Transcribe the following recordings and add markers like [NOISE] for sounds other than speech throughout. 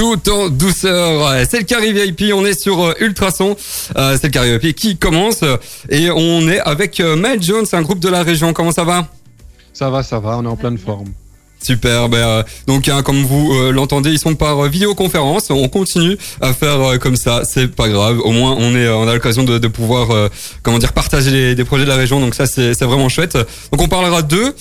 tout en douceur. C'est le Carré VIP, on est sur euh, Ultrason. Euh, c'est le Carré VIP qui commence et on est avec euh, Mel Jones, un groupe de la région. Comment ça va? Ça va, ça va, on est en pleine forme. Super, ben, euh, donc hein, comme vous euh, l'entendez, ils sont par euh, vidéoconférence. On continue à faire comme ça, c'est pas grave. Au moins, on est, on a l'occasion de, de pouvoir, comment dire, partager les, des projets de la région. Donc ça, c'est vraiment chouette. Donc on parlera d'eux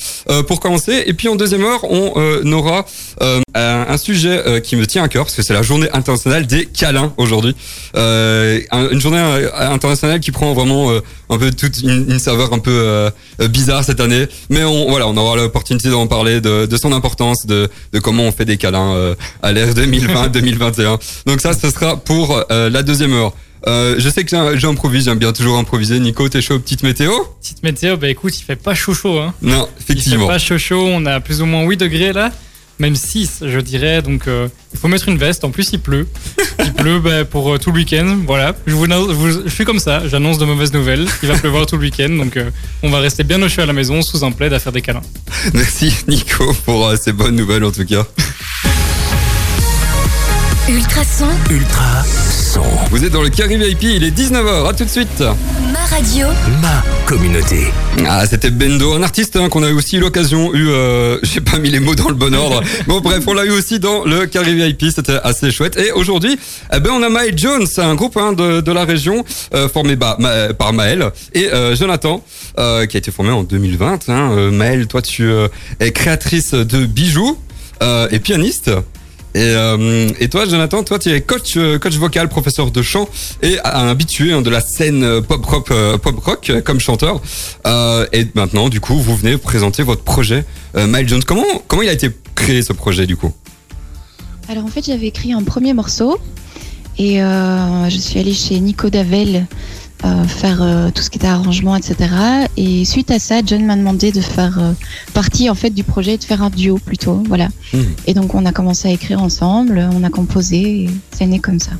pour commencer, et puis en deuxième heure, on aura un, un sujet qui me tient à cœur parce que c'est la journée internationale des câlins aujourd'hui. Un- une journée internationale qui prend vraiment un peu toute une, une saveur un peu bizarre cette année, mais on voilà, on aura l'opportunité d'en parler de, de son importance, de, de comment on fait des câlins euh, à l'ère 2020-2021. [LAUGHS] Donc ça, ce sera pour euh, la deuxième heure. Euh, je sais que j'improvise, j'aime bien toujours improviser. Nico, t'es chaud, petite météo? Petite météo, bah écoute, il fait pas chaud chaud. Hein. Non, Il fait effectivement. pas chaud chaud, on a plus ou moins 8 degrés là. Même 6, je dirais. Donc euh, il faut mettre une veste. En plus, il pleut. Il pleut bah, pour euh, tout le week-end. Voilà. Je, vous, je suis comme ça. J'annonce de mauvaises nouvelles. Il va pleuvoir tout le week-end. Donc euh, on va rester bien au chaud à la maison sous un plaid à faire des câlins. Merci Nico pour euh, ces bonnes nouvelles en tout cas. Ultrason, Ultra son. Vous êtes dans le Carré VIP, il est 19h, à tout de suite. ma radio, Ma communauté. Ah, c'était Bendo, un artiste hein, qu'on a aussi eu l'occasion, eu, euh, [LAUGHS] j'ai pas mis les mots dans le bon ordre. bon, bref, on l'a eu aussi dans le Carré VIP, c'était assez chouette. Et aujourd'hui, eh ben, on a Maël Jones, un groupe hein, de, de la région euh, formé bah, Ma- par Maël et euh, Jonathan, euh, qui a été formé en 2020. Hein. Euh, Maël, toi, tu euh, es créatrice de bijoux euh, et pianiste. Et, euh, et toi, Jonathan, toi, tu es coach, euh, coach vocal, professeur de chant et habitué hein, de la scène euh, pop rock, pop rock comme chanteur. Et maintenant, du coup, vous venez présenter votre projet, euh, Miles Jones. Comment comment il a été créé ce projet du coup? Alors en fait, j'avais écrit un premier morceau et je suis allée chez Nico Davel euh, faire euh, tout ce qui était arrangement, etc. Et suite à ça, John m'a demandé de faire euh, partie en fait du projet, de faire un duo plutôt, voilà. Mhm. Et donc on a commencé à écrire ensemble, on a composé, et c'est né comme ça.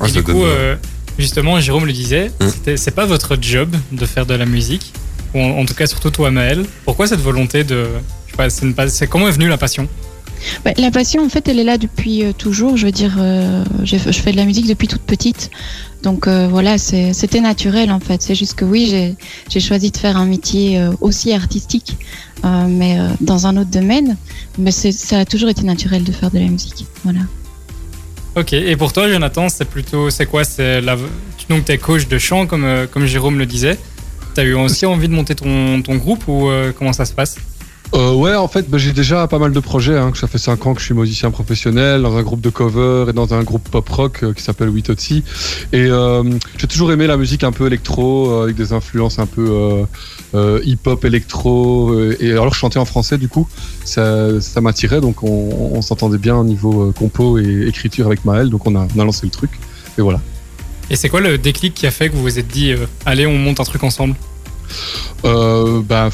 Ah, Et du coup, justement, Jérôme le disait, c'était- c'est pas votre job de faire de la musique. Ou en, en tout cas, surtout toi, Maël. Pourquoi cette volonté de. Je sais pas, c'est une pas- c'est comment est venue la passion? Bah, la passion, en fait, elle est là depuis euh, toujours. Je veux dire, euh, je fais de la musique depuis toute petite. Donc euh, voilà, c'était naturel en fait. C'est juste que oui, j'ai- choisi de faire un métier euh, aussi artistique, euh, mais dans un autre domaine. Mais ça a toujours été naturel de faire de la musique. Voilà. Ok, et pour toi, Jonathan, c'est plutôt. C'est quoi? C'est. Donc, t'es coach de chant, comme, comme Jérôme le disait. T'as eu aussi envie de monter ton, ton groupe ou comment ça se passe? Euh, ouais, en fait, bah, j'ai déjà pas mal de projets. Hein, ça fait 5 ans que je suis musicien professionnel dans un groupe de cover et dans un groupe pop rock euh, qui s'appelle Witotsi. Et euh, j'ai toujours aimé la musique un peu électro, euh, avec des influences un peu hip-hop, électro. et alors, je chantais en français, du coup, ça, ça m'attirait. Donc, on, s'entendait bien au niveau compo et écriture avec Maël. Donc, on a, lancé le truc. Et voilà. Et c'est quoi le déclic qui a fait que vous vous êtes dit, allez, on monte un truc ensemble? Euh, bah,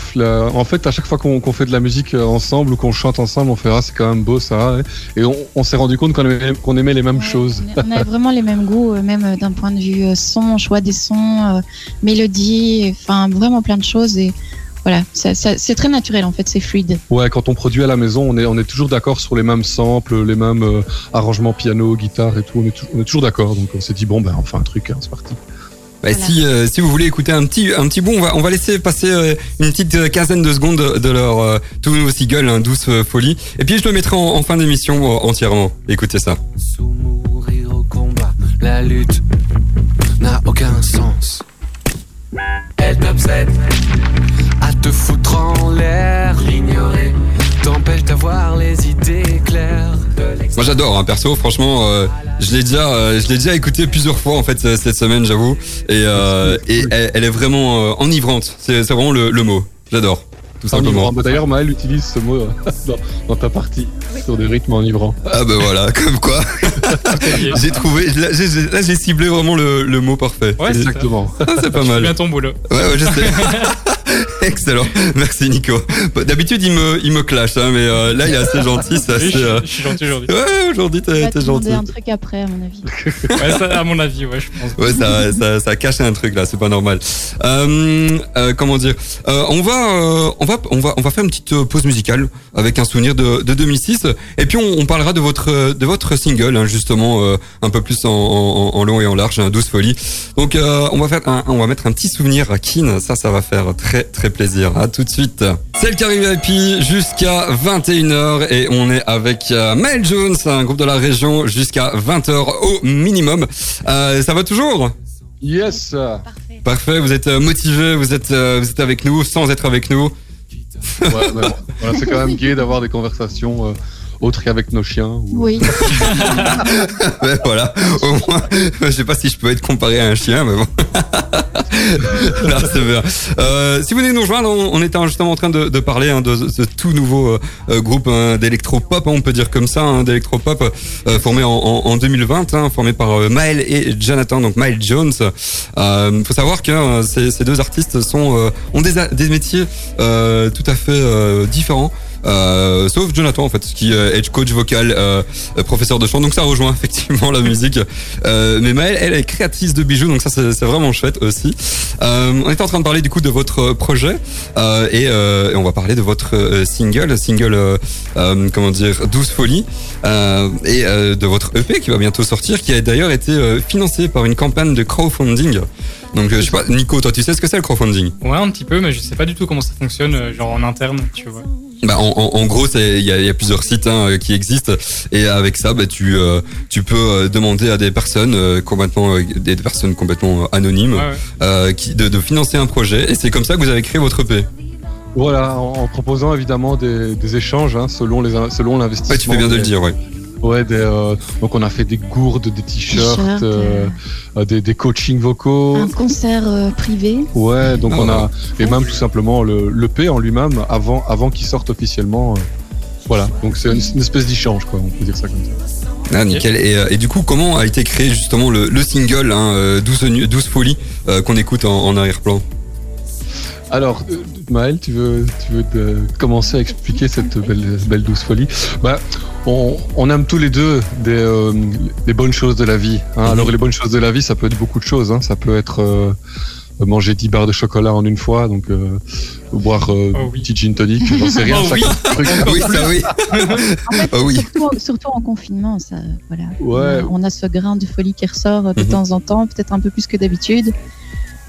en fait, à chaque fois qu'on fait de la musique euh, ensemble ou qu'on chante ensemble, on fait ah c'est quand même beau ça. Et on, on s'est rendu compte qu'on aimait, les mêmes Ouais, choses. On a, [LAUGHS] vraiment les mêmes goûts, euh, même d'un point de vue son, choix des sons, mélodie, enfin vraiment plein de choses. Et voilà, ça, ça- c'est très naturel en fait, c'est fluide. Ouais, quand on produit à la maison, on est, on est toujours d'accord sur les mêmes samples, les mêmes euh, arrangements piano, guitare et tout. On est, tou- on est toujours d'accord. Donc on s'est dit bon ben on fait un truc, hein, c'est parti. Bah, voilà. si, euh, si vous voulez écouter un petit, un petit bout, on va, on va laisser passer euh, une petite euh, quinzaine de secondes de, de leur euh, tout nouveau single, hein, Douce euh, Folie. Et puis je le mettrai en, en fin d'émission euh, entièrement. Écoutez ça. Sous mourir au combat, la lutte n'a aucun sens. Elle t'obsède à te foutre en l'air, l'ignorer t'empêche d'avoir les idées claires. De Moi j'adore, hein, perso, franchement, euh, je l'ai déjà, euh, je l'ai déjà écouté plusieurs fois en fait euh, cette semaine, j'avoue, et, euh, et elle, elle est vraiment euh, enivrante. C'est c'est vraiment le, le mot. J'adore, tout simplement. Enivrant. Bah, D'ailleurs, Maël utilise ce mot [LAUGHS] dans, dans ta partie sur des rythmes enivrants. Ah bah voilà, [LAUGHS] comme quoi. [LAUGHS] j'ai trouvé, là j'ai- ciblé vraiment le, le mot parfait. Ouais, Exactement. ah, c'est pas mal. bien ton boulot. Ouais, ouais, je sais. [LAUGHS] Excellent, merci Nico. Bah, D'habitude il me il me clash, hein, mais euh, là il est assez [LAUGHS] gentil, c'est Oui, assez. je, euh, je suis gentil aujourd'hui. Ouais, aujourd'hui On t'es t'es te gentil. demander un truc après, à mon avis. [LAUGHS] Ouais, ça, à mon avis, ouais, je pense. Ouais, ça, ça, ça cache un truc là, c'est pas normal. Euh, euh, comment dire euh, On va, euh, on va, on va, on va faire une petite euh, pause musicale avec un souvenir de, de 2006, et puis on, on parlera de votre, de votre single hein, justement euh, un peu plus en, en, en long et en large, hein, 12 folies. Donc euh, on va faire, un, on va mettre un petit souvenir à Kin, ça, ça va faire très très plaisir. À tout de suite. C'est le Carré VIP jusqu'à 21h et on est avec euh, Mel Jones, un groupe de la région jusqu'à 20h au minimum. Euh, ça va toujours? Yes Parfait. Parfait, vous êtes euh, motivé, vous êtes, euh, vous êtes avec nous sans être avec nous. Ouais, mais bon, voilà, C'est quand même gai d'avoir des conversations euh, autres qu'avec nos chiens. ou- Oui. [LAUGHS] Ouais, voilà, au moins, je sais pas si je peux être comparé à un chien, mais bon. [LAUGHS] C'est bien. Euh, si vous venez nous rejoindre, on, on était justement en train de, de parler hein, de ce tout nouveau euh, euh, groupe hein, d'électro-pop, hein, on peut dire comme ça, hein, d'électro-pop, euh, formé en, en, en 2020, hein, formé par euh, Maël et Jonathan, donc Maël Jones. Euh, faut savoir que euh, ces, ces deux artistes sont, euh, ont des, métiers euh, tout à fait euh, différents. Euh, sauf Jonathan en fait qui euh, est coach vocal euh, euh, professeur de chant. Donc ça rejoint [LAUGHS] effectivement la musique. Mais Maëlle elle est créatrice de bijoux donc ça c'est vraiment chouette aussi. On était en train de parler du coup de votre projet et, on va parler de votre single single comment dire 12 folies et de votre EP qui va bientôt sortir qui a d'ailleurs été financé par une campagne de crowdfunding donc je sais pas Nico toi tu sais ce que c'est le crowdfunding Ouais, un petit peu, mais je sais pas du tout comment ça fonctionne, euh, genre en interne, tu vois. Bah, en, en, en gros, c'est- il y a, il y a plusieurs sites hein, euh, qui existent et avec ça, bah, tu euh, tu peux demander à des personnes euh, complètement euh, des personnes complètement anonymes Ouais, ouais. euh, qui de, de financer un projet et c'est comme ça que vous avez créé votre EP. Voilà, en, en proposant évidemment des, des échanges hein, selon les selon l'investissement. Ouais, tu fais bien de le dire, ouais. Ouais, des, euh, donc on a fait des gourdes, des t-shirts, euh, euh, des, des coachings vocaux. Un concert euh, privé. Ouais, donc on ouais. a et même tout simplement le l'EP en lui-même avant avant qu'il sorte officiellement. euh, voilà, donc c'est une, une espèce d'échange quoi, on peut dire ça comme ça. Ah, nickel. Et, et du coup, comment a été créé justement le, le single hein, euh, 12, nu- 12 folies euh, qu'on écoute en, en arrière-plan? Alors, euh, Maël, tu veux, tu veux te- commencer à expliquer cette belle, belle douce folie? Bah, on, on aime tous les deux des, euh, des bonnes choses de la vie. hein. Mhm. Alors, les bonnes choses de la vie, ça peut être beaucoup de choses. hein. Ça peut être euh, manger 10 barres de chocolat en une fois, donc euh, boire euh, Oh oui. petit gin tonic, j'en sais rien. [LAUGHS] Oh ça- oui. truc. [LAUGHS] Oui, ça oui. Oui. Surtout, surtout en confinement, ça, voilà. Ouais. On a, on a ce grain de folie qui ressort de Mhm. temps en temps, peut-être un peu plus que d'habitude.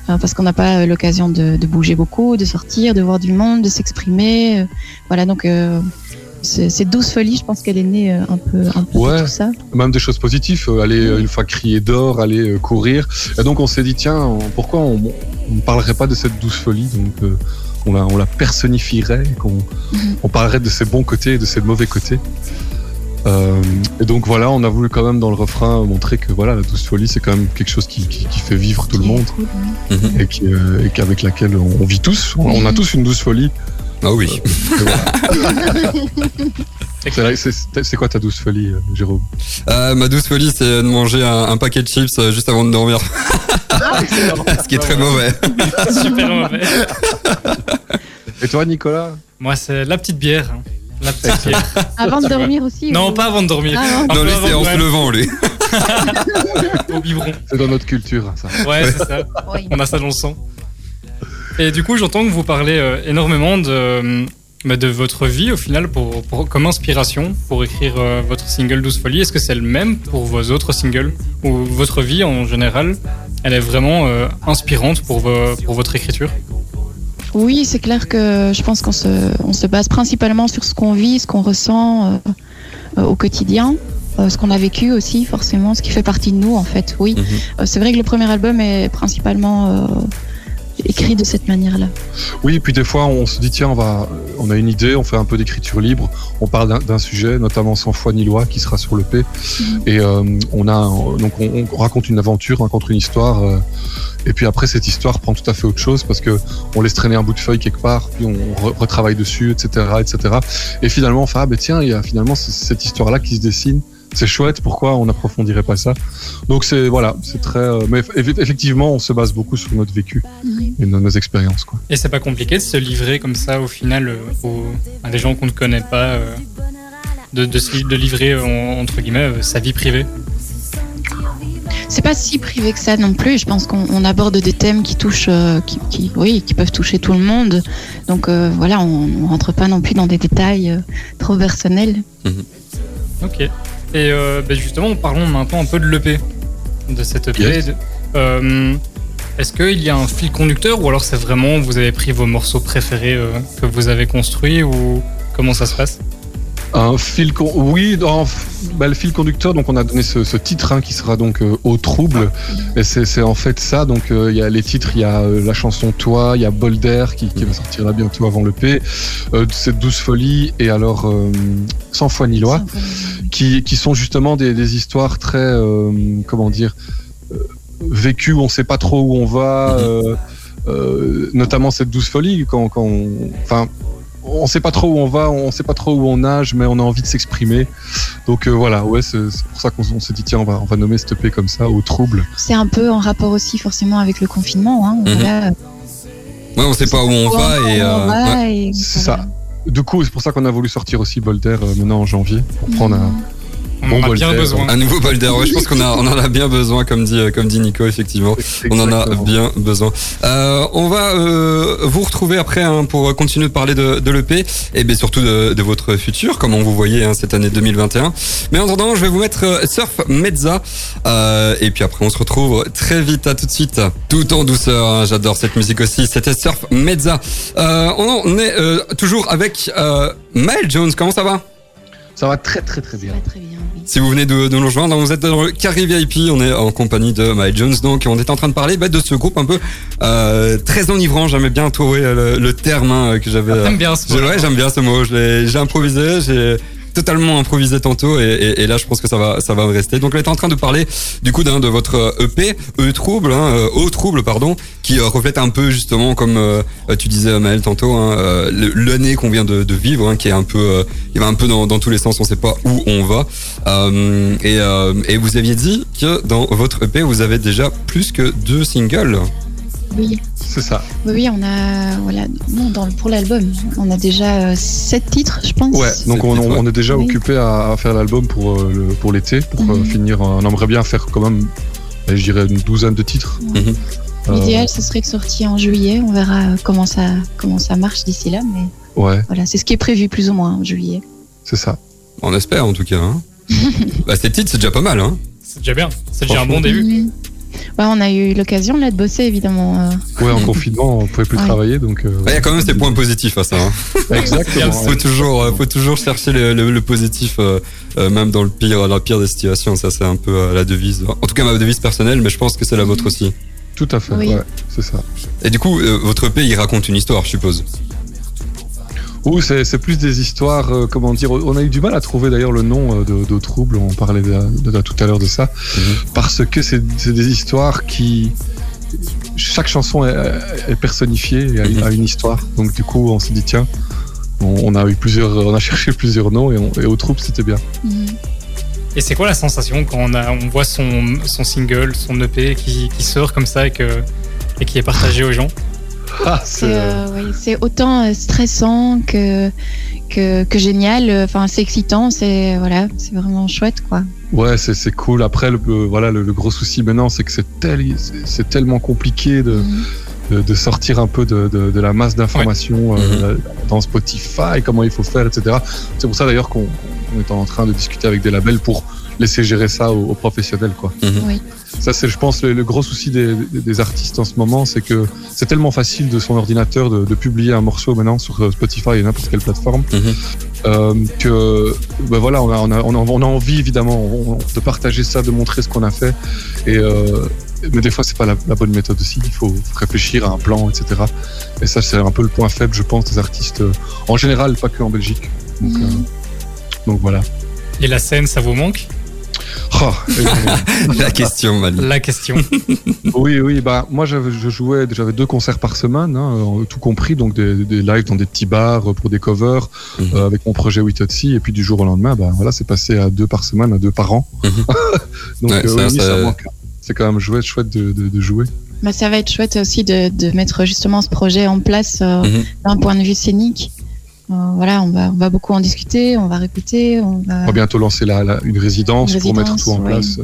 Euh, Parce qu'on n'a pas euh, l'occasion de, de bouger beaucoup, de sortir, de voir du monde, de s'exprimer. euh, Voilà, donc c'est c'est douce folie, je pense qu'elle est née un peu, un peu Ouais. de tout ça. Même des choses positives, aller une fois crier d'or, aller courir. Et donc on s'est dit tiens, pourquoi on ne parlerait pas de cette douce folie Donc on la, on la personnifierait, qu'on Mhm. on parlerait de ses bons côtés et de ses mauvais côtés. Euh, et donc voilà, on a voulu quand même dans le refrain montrer que voilà, la douce folie c'est quand même quelque chose qui, qui, qui fait vivre tout le monde ouais. Mhm. et qui, euh, et qu'avec laquelle on, on vit tous. On, on a tous une douce folie. Ah oui. Voilà. [LAUGHS] C'est quoi ta douce folie, euh, Jérôme Euh, ma douce folie, c'est de manger un, un paquet de chips euh, juste avant de dormir. [LAUGHS] Ce qui est très mauvais. [LAUGHS] Super mauvais. Et toi, Nicolas Moi, c'est la petite bière. La petite bière. Avant de dormir aussi Non, ou- pas avant de dormir. Ah, Un Non, peu lui, avant, c'est en ouais, se levant, lui. [LAUGHS] Au biberon. C'est dans notre culture, ça. Ouais, c'est ça. Oui. On a ça dans le sang. Et du coup, j'entends que vous parlez euh, énormément de, euh, bah, de votre vie au final pour, pour- comme inspiration pour écrire euh, votre single 12 folies. Est-ce que c'est le même pour vos autres singles? Ou votre vie en général Elle est vraiment euh, inspirante pour, vo- pour votre écriture? Oui, c'est clair que je pense qu'on se, on se base principalement sur ce qu'on vit, ce qu'on ressent euh, au quotidien, euh, ce qu'on a vécu aussi, forcément, ce qui fait partie de nous, en fait, oui. Mhm. Euh, c'est vrai que le premier album est principalement euh, écrit de cette manière-là. Oui, puis des fois, on se dit, tiens, on, va, on a une idée, on fait un peu d'écriture libre, on parle d'un- sujet, notamment Sans foi ni loi, qui sera sur le P. Et euh, on, a, donc on, on raconte une aventure, on raconte une histoire. euh, et puis après, cette histoire prend tout à fait autre chose parce que on laisse traîner un bout de feuille quelque part, puis on re- retravaille dessus, etc., etc. Et finalement, on fait, ah ben tiens, il y a finalement cette histoire-là qui se dessine c'est chouette. Pourquoi on n'approfondirait pas ça? Donc c'est voilà, c'est très. euh, mais eff- effectivement, on se base beaucoup sur notre vécu et nos, nos expériences. Quoi. Et c'est pas compliqué de se livrer comme ça au final euh, aux- à des gens qu'on ne connaît pas, euh, de, de, se de livrer euh, en- entre guillemets euh, sa vie privée? C'est pas si privé que ça non plus. Je pense qu'on on aborde des thèmes qui touchent, euh, qui, qui- oui, qui peuvent toucher tout le monde. Donc euh, voilà, on, on rentre pas non plus dans des détails euh, trop personnels. Ok. Et euh, ben justement, parlons maintenant un peu de l'EP, de cette EP. Yes. De- euh, Est-ce qu'il y a un fil conducteur ou alors c'est vraiment vous avez pris vos morceaux préférés euh, que vous avez construits ou comment ça se passe? Un fil, con- oui, dans, bah, le fil conducteur. Donc on a donné ce, ce titre hein, qui sera donc euh, au trouble. Et c'est en fait ça. Donc euh, il y a les titres, il y a euh, la chanson Toi, il y a Bolder qui, qui va sortir là bientôt avant le P. Euh, cette douce folie et alors euh, Sans foi ni loi. qui, qui sont justement des, des histoires très, euh, comment dire, euh, vécues, où on sait pas trop où on va, euh, euh, notamment cette douce folie, quand, quand on, enfin, on sait pas trop où on va, on sait pas trop où on nage, mais on a envie de s'exprimer. Donc euh, voilà, ouais, c'est pour ça qu'on on s'est dit tiens, on va, on va nommer cette EP comme ça, au trouble. C'est un peu en rapport aussi forcément avec le confinement. Hein. Mhm. Voilà. Ouais, on sait pas où on va et. Euh, va ouais. et C'est voilà. ça. Du coup, c'est pour ça qu'on a voulu sortir aussi Bolder euh, maintenant en janvier, pour prendre un, On Bon, en a Voltaire. bien besoin. Un nouveau Boulder, ouais, je pense qu'on a, on en a bien besoin, comme dit, comme dit Nico, effectivement. On en a bien besoin. Euh, on va euh, vous retrouver après hein, pour continuer de parler de, de l'EP et bien surtout de, de votre futur, comment vous voyez hein, cette année 2021. Mais en attendant, je vais vous mettre euh, Surf Mezza euh, et puis après on se retrouve très vite. À tout de suite, tout en douceur. hein, J'adore cette musique aussi. C'était Surf Mezza. Euh, on en est euh, toujours avec euh, Maël Jones. Comment ça va? Ça va très très très Ça bien. va très bien. oui. Si vous venez de, de nous rejoindre, vous êtes dans le Carré VIP, on est en compagnie de Mike Jones, donc on est en train de parler bah, de ce groupe un peu euh, très enivrant, j'aimais bien trouver le, le terme hein, que j'avais... euh, J'aime bien ce mot. ouais, j'aime bien ce mot, j'ai improvisé, j'ai totalement improvisé tantôt et, là je pense que ça va ça va me rester. Donc on est en train de parler du coup d'un de votre EP, E Trouble, hein, euh, Au Trouble pardon, qui euh, reflète un peu justement comme euh, tu disais Maël tantôt, hein, l'année qu'on vient de, vivre, hein, qui est un peu, euh, va un peu dans, dans tous les sens, on sait pas où on va. Et, et vous aviez dit que dans votre EP vous avez déjà plus que deux singles. Oui. C'est ça. Oui, oui, on a voilà, non, dans, pour l'album, on a déjà euh, sept titres, je pense. Ouais, donc on, titre, ouais. on est déjà Oui. occupé à, à faire l'album pour, euh, le- pour l'été, pour euh, Mhm. finir. On aimerait bien faire quand même, je dirais, une douzaine de titres. Mhm. L'idéal, ce serait que sorti en juillet. On verra comment ça comment ça marche d'ici là, mais ouais, voilà, c'est ce qui est prévu plus ou moins en juillet. c'est ça. On espère en tout cas. Hein. [LAUGHS] bah, ces titres c'est déjà pas mal. Hein. C'est déjà bien. C'est déjà un bon début. Mhm. Ouais, on a eu l'occasion là de bosser évidemment. euh, Ouais, en confinement, on pouvait plus Ouais. travailler, donc. euh, Il y a quand même ces points positifs à ça. Hein. [LAUGHS] Exactement. faut toujours, euh, faut toujours chercher le, le- le positif, euh, euh, même dans le pire, dans la pire des situations. Ça, c'est un peu euh, la devise. En tout cas, ma devise personnelle, mais je pense que c'est la vôtre aussi. Tout à fait. Oui. Ouais, c'est ça. Et du coup, euh, votre il raconte une histoire, je suppose. Ou c'est plus des histoires, euh, comment dire. On a eu du mal à trouver d'ailleurs le nom euh, de, de Trouble. On parlait de, de- de tout à l'heure de ça, Mhm. parce que c'est des histoires qui. Chaque chanson est, est personnifiée et a, Mhm. a une histoire. Donc du coup, on s'est dit tiens, on, on a eu plusieurs, on a [LAUGHS] cherché plusieurs noms et, on- et au Trouble c'était bien. mhm. Et c'est quoi la sensation quand on, a, on voit son, son single, son EP qui, qui sort comme ça et, que, et qui est partagé aux gens? Ah, C'est euh, oui, c'est autant euh, stressant que, que que génial. Enfin, c'est excitant. C'est voilà, c'est vraiment chouette quoi. Ouais, c'est c'est cool. Après, le, le- voilà, le, le gros souci maintenant, c'est que c'est tel, c'est- c'est tellement compliqué de, Mhm. de, de sortir un peu de, de, de la masse d'informations euh, dans Spotify, comment il faut faire, etc. C'est pour ça d'ailleurs qu'on qu'on est en train de discuter avec des labels pour laisser gérer ça aux, aux professionnels, quoi. Oui. Ça, c'est, je pense, le, le gros souci des, des- des artistes en ce moment, c'est que c'est tellement facile de son ordinateur de, de publier un morceau maintenant sur euh, Spotify et n'importe quelle plateforme Mhm. euh, que ben voilà, on a, on, a, on, a, envie évidemment on- de partager ça, de montrer ce qu'on a fait. Et euh, mais des fois, c'est pas la, la bonne méthode aussi. Il faut réfléchir à un plan, etc. Et ça, c'est un peu le point faible, je pense, des artistes en général, pas que en Belgique. Donc, Mhm. euh, donc voilà. Et la scène, ça vous manque? Oh. [LAUGHS] La question, Mali. La question. [LAUGHS] oui, oui, bah moi j'avais, je jouais, j'avais deux concerts par semaine, hein, tout compris, donc des, des lives dans des petits bars euh, pour des covers Mhm. euh, avec mon projet Witotsi, et puis du jour au lendemain, bah voilà, c'est passé à deux par semaine, à deux par an. Mhm. [LAUGHS] donc Ouais, euh, ça, oui, ça- ça manque. C'est quand même chouette, chouette de, de, de jouer. Bah, ça va être chouette aussi de, de mettre justement ce projet en place euh, Mhm. d'un point de vue scénique. Euh, voilà, on va, on va beaucoup en discuter, on va répéter, on va. On va bientôt lancer la, la- une résidence Une pour mettre tout en place. euh,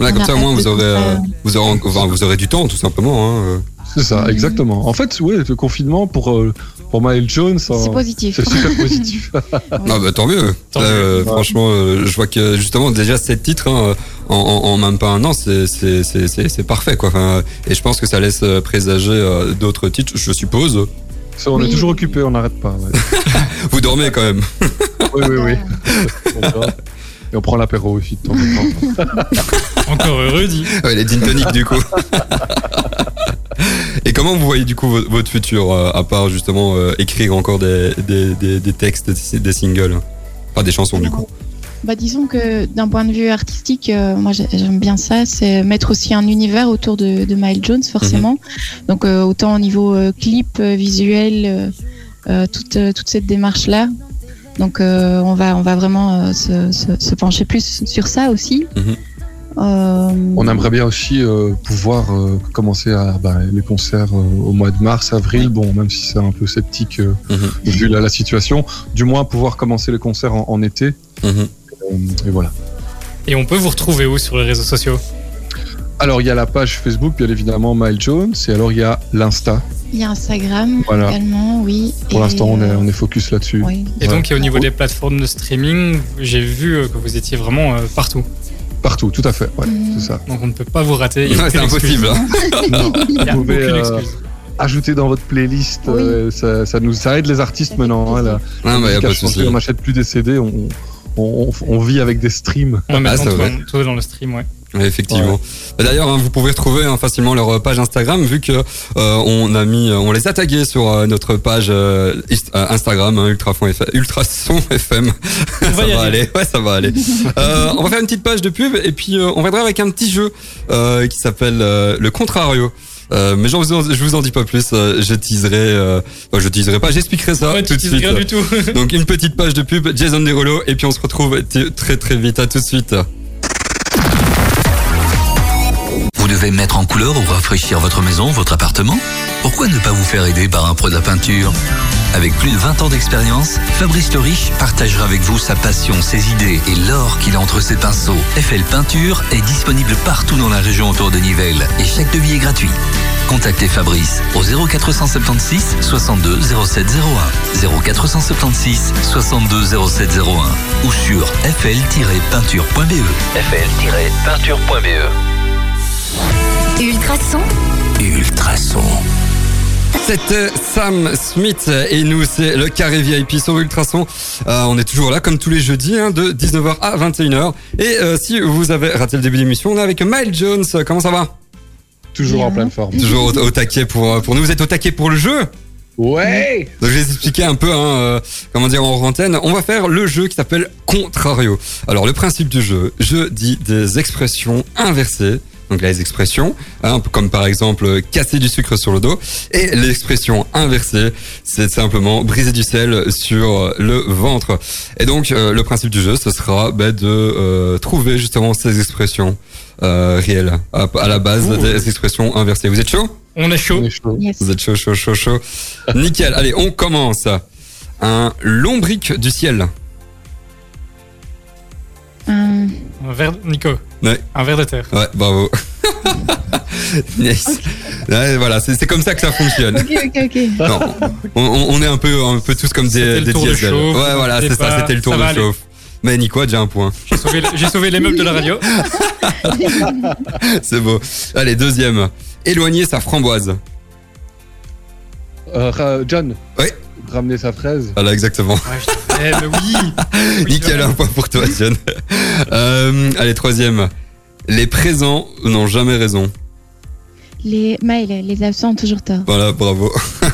Là, comme ça, au moins, hâte vous aurez, euh, vous aurez, enfin, vous aurez du temps, tout simplement. Hein. euh. C'est ça, exactement. En fait, oui, le confinement pour, euh, pour Miles Jones, C'est euh, positif. c'est super positif. [LAUGHS] [LAUGHS] Ah bah tant mieux. Tant Là, mieux. euh, Ouais. Franchement, euh, je vois que justement déjà sept titres hein, en, en, en même pas un an, c'est c'est c'est c'est c'est parfait quoi. Enfin, et je pense que ça laisse euh, présager euh, d'autres titres, je suppose. Ça, on Oui. est toujours occupé, on n'arrête pas. ouais. [LAUGHS] Vous dormez quand même. oui, oui, oui. Et on prend l'apéro aussi de temps en temps. [LAUGHS] Encore heureux, dit. Ouais, les gin tonic du coup. Et comment vous voyez du coup votre, futur, euh, à part justement euh, écrire encore des, des, des, des textes, des, des singles, pas des chansons du coup. Bah, disons que d'un point de vue artistique, euh, moi j'ai- j'aime bien ça, c'est mettre aussi un univers autour de, de Miles Jones, forcément. Mhm. Donc euh, autant au niveau euh, clip, euh, visuel, toute, euh, toute cette démarche-là. Donc euh, on, va, on va vraiment euh, se, se, se pencher plus sur ça aussi. Mhm. Euh, On aimerait bien aussi euh, pouvoir euh, commencer à bah, les concerts euh, au mois de mars, avril. Bon, même si c'est un peu sceptique euh, Mhm. vu la, la situation, du moins pouvoir commencer les concerts en, en été. Et voilà. Et on peut vous retrouver où sur les réseaux sociaux? Alors il y a la page Facebook, bien évidemment, Miles Jones, et alors il y a l'Insta. Il y a Instagram Voilà. également, oui. Pour l'instant, on est, euh, on est focus là-dessus. oui. Et donc, au niveau des plateformes de streaming, j'ai vu euh, que vous étiez vraiment euh, partout. Partout, tout à fait. Ouais, Mhm. c'est ça. Donc, on ne peut pas vous rater. [LAUGHS] C'est impossible. hein. [LAUGHS] Non, Il y a vous pouvez aucune euh, excuse. ajouter dans votre playlist. Oui. euh, ça, ça nous ça aide les artistes maintenant. hein, la- Non, bah, on n'achète plus des CD, on, on, on- on vit avec des streams. Ouais, maintenant, Ah, c'est tout, dans le stream, ouais. Effectivement. Bah, D'ailleurs, hein, vous pouvez retrouver hein, facilement leur euh, page Instagram vu que euh, on a mis, on les a tagués sur euh, notre page euh, euh, Instagram hein, FM, Ultrason FM. On va [LAUGHS] ça va aller. ouais, ça va aller. [LAUGHS] Euh, on va faire une petite page de pub et puis euh, on viendra avec un petit jeu euh, qui s'appelle euh, le Contrario. Euh, mais j'en vous en- je vous en dis pas plus. euh, je teaserai, euh, enfin, je teaserai pas, j'expliquerai ça Ouais, tout de suite. rien du tout. Donc une petite page de pub, Jason Derulo et puis on se retrouve très très vite. À tout de suite. Vous devez mettre en couleur ou rafraîchir votre maison, votre appartement Pourquoi ne pas vous faire aider par un pro de la peinture Avec plus de 20 ans d'expérience, Fabrice Le Riche partagera avec vous sa passion, ses idées et l'or qu'il a entre ses pinceaux. FL Peinture est disponible partout dans la région autour de Nivelles et chaque devis est gratuit. Contactez Fabrice au 0476 62 0701 0476 62 0701 ou sur fl-peinture.be fl-peinture.be Ultrason, Ultrason. C'était Sam Smith et nous c'est le carré VIP sur Ultrason. Euh, on est toujours là comme tous les jeudis hein, de 19h à 21h. Et euh, si vous avez raté le début de l'émission, on est avec Miles Jones. Comment ça va? Toujours en pleine forme. Toujours au, au taquet pour pour nous. Vous êtes au taquet pour le jeu? Ouais Donc je vais vous expliquer un peu, hein, euh, comment dire en antenne. On va faire le jeu qui s'appelle Contrario. Alors le principe du jeu, je dis des expressions inversées. Donc les expressions, hein, comme par exemple euh, casser du sucre sur le dos. Et l'expression inversée, c'est simplement briser du sel sur euh, le ventre. Et donc euh, le principe du jeu, ce sera bah, de euh, trouver justement ces expressions euh, réelles à, à la base Ouh. des expressions inversées. Vous êtes chaud? On est chaud. On est chaud. Yes. vous êtes chaud, chaud, chaud, chaud. Nickel. Allez, on commence. Un lombric du ciel. Un- verre, Nico. Ouais. Un verre de terre. Ouais, bravo. [LAUGHS] nice. Ouais, voilà, c'est comme ça que ça fonctionne. Ok, ok, ok. Non, on, est un peu, un peu tous comme des, des tour de diesels. chauffe, Ouais, voilà, c'est ça, c'était le tour de aller. chauffe. Mais Nico a déjà un point. J'ai sauvé, les meubles de la radio. [LAUGHS] C'est beau. Allez, deuxième. Éloigner sa framboise. Euh, John Oui. Ramener sa fraise. Voilà, exactement. Ouais, je- [LAUGHS] eh, mais oui. Oui, [LAUGHS] Nickel, un point pour toi, John. [LAUGHS] Euh, allez, troisième. Les présents n'ont jamais raison. Les mails, les absents ont toujours tort. Voilà, bravo.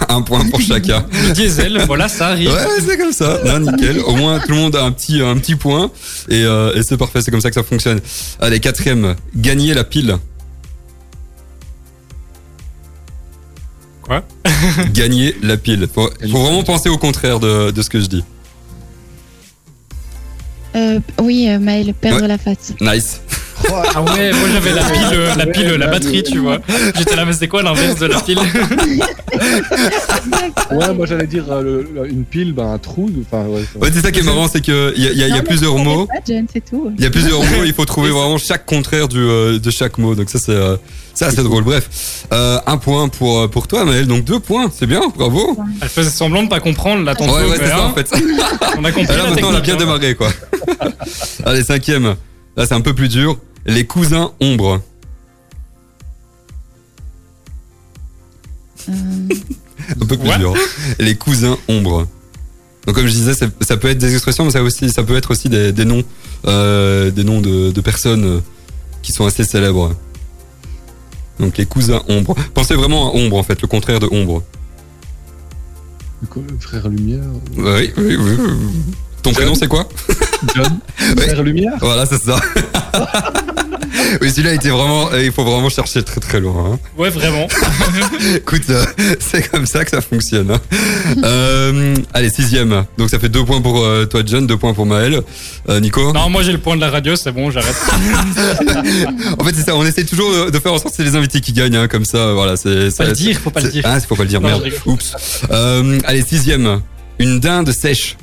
un point pour chacun. Le diesel, voilà, ça arrive. Ouais, c'est comme ça. Non, nickel. Au moins, tout le monde a un petit, un petit point. Et, euh, et c'est parfait, c'est comme ça que ça fonctionne. Allez, quatrième, gagner la pile. Quoi [LAUGHS] Gagner la pile. Faut, faut vraiment penser au contraire de, de ce que je dis. Euh, oui, euh, Maël, perdre Ouais. la face. Nice. Ah ouais, moi j'avais la pile, euh, la pile, la batterie, tu vois. J'étais là, mais c'est quoi l'inverse de la pile? [LAUGHS] Ouais, moi j'allais dire euh, le- le- une pile, ben, un trou. Enfin, ouais, ça- Ouais, c'est ça qui est marrant, c'est qu'il y a, il y a, il y a Non, mais plusieurs mots. c'est tout. Il y a plusieurs mots, il faut [LAUGHS] trouver vraiment chaque contraire du, euh, de chaque mot. Donc ça, c'est euh, c'est assez drôle. Bref, euh, un point pour, euh, pour toi, Maël. Donc deux points, c'est bien, bravo. Elle faisait semblant de pas comprendre, là, tantôt. Ouais, ouais, mais, c'est ça hein, en fait. On a compris Et là, la maintenant, on a technique, bien hein. démarré, quoi. Allez, cinquième. Là, c'est un peu plus dur. Les cousins ombres. Euh, Un peu plus dur. Les cousins ombres. Donc, comme je disais, ça, ça peut être des expressions, mais ça, aussi, ça peut être aussi des, des noms, euh, des noms de, de personnes euh, qui sont assez célèbres. Donc, les cousins ombres. Pensez vraiment à ombre, en fait, le contraire de ombre. Quoi, Frère Lumière. Oui, oui, oui. oui. Ton prénom, c'est quoi [LAUGHS] John. Ouais. Frère Lumière. Voilà, c'est ça. [LAUGHS] oui, celui-là était vraiment. euh, Il faut vraiment chercher très très loin. hein. Ouais, vraiment. [LAUGHS] Écoute, euh, c'est comme ça que ça fonctionne. hein. Euh, allez, sixième. Donc ça fait deux points pour euh, toi, John, deux points pour Maël. Euh, Nico Non, moi j'ai le point de la radio, c'est bon, j'arrête. En fait, c'est ça. On essaie toujours de- faire en sorte que c'est les invités qui gagnent, hein, comme ça. Voilà, c'est. Pas ça- le dire, faut pas le dire. Ah, c'est faut pas le dire. Non, Merde. Oups. Euh, allez, sixième. Une dinde sèche.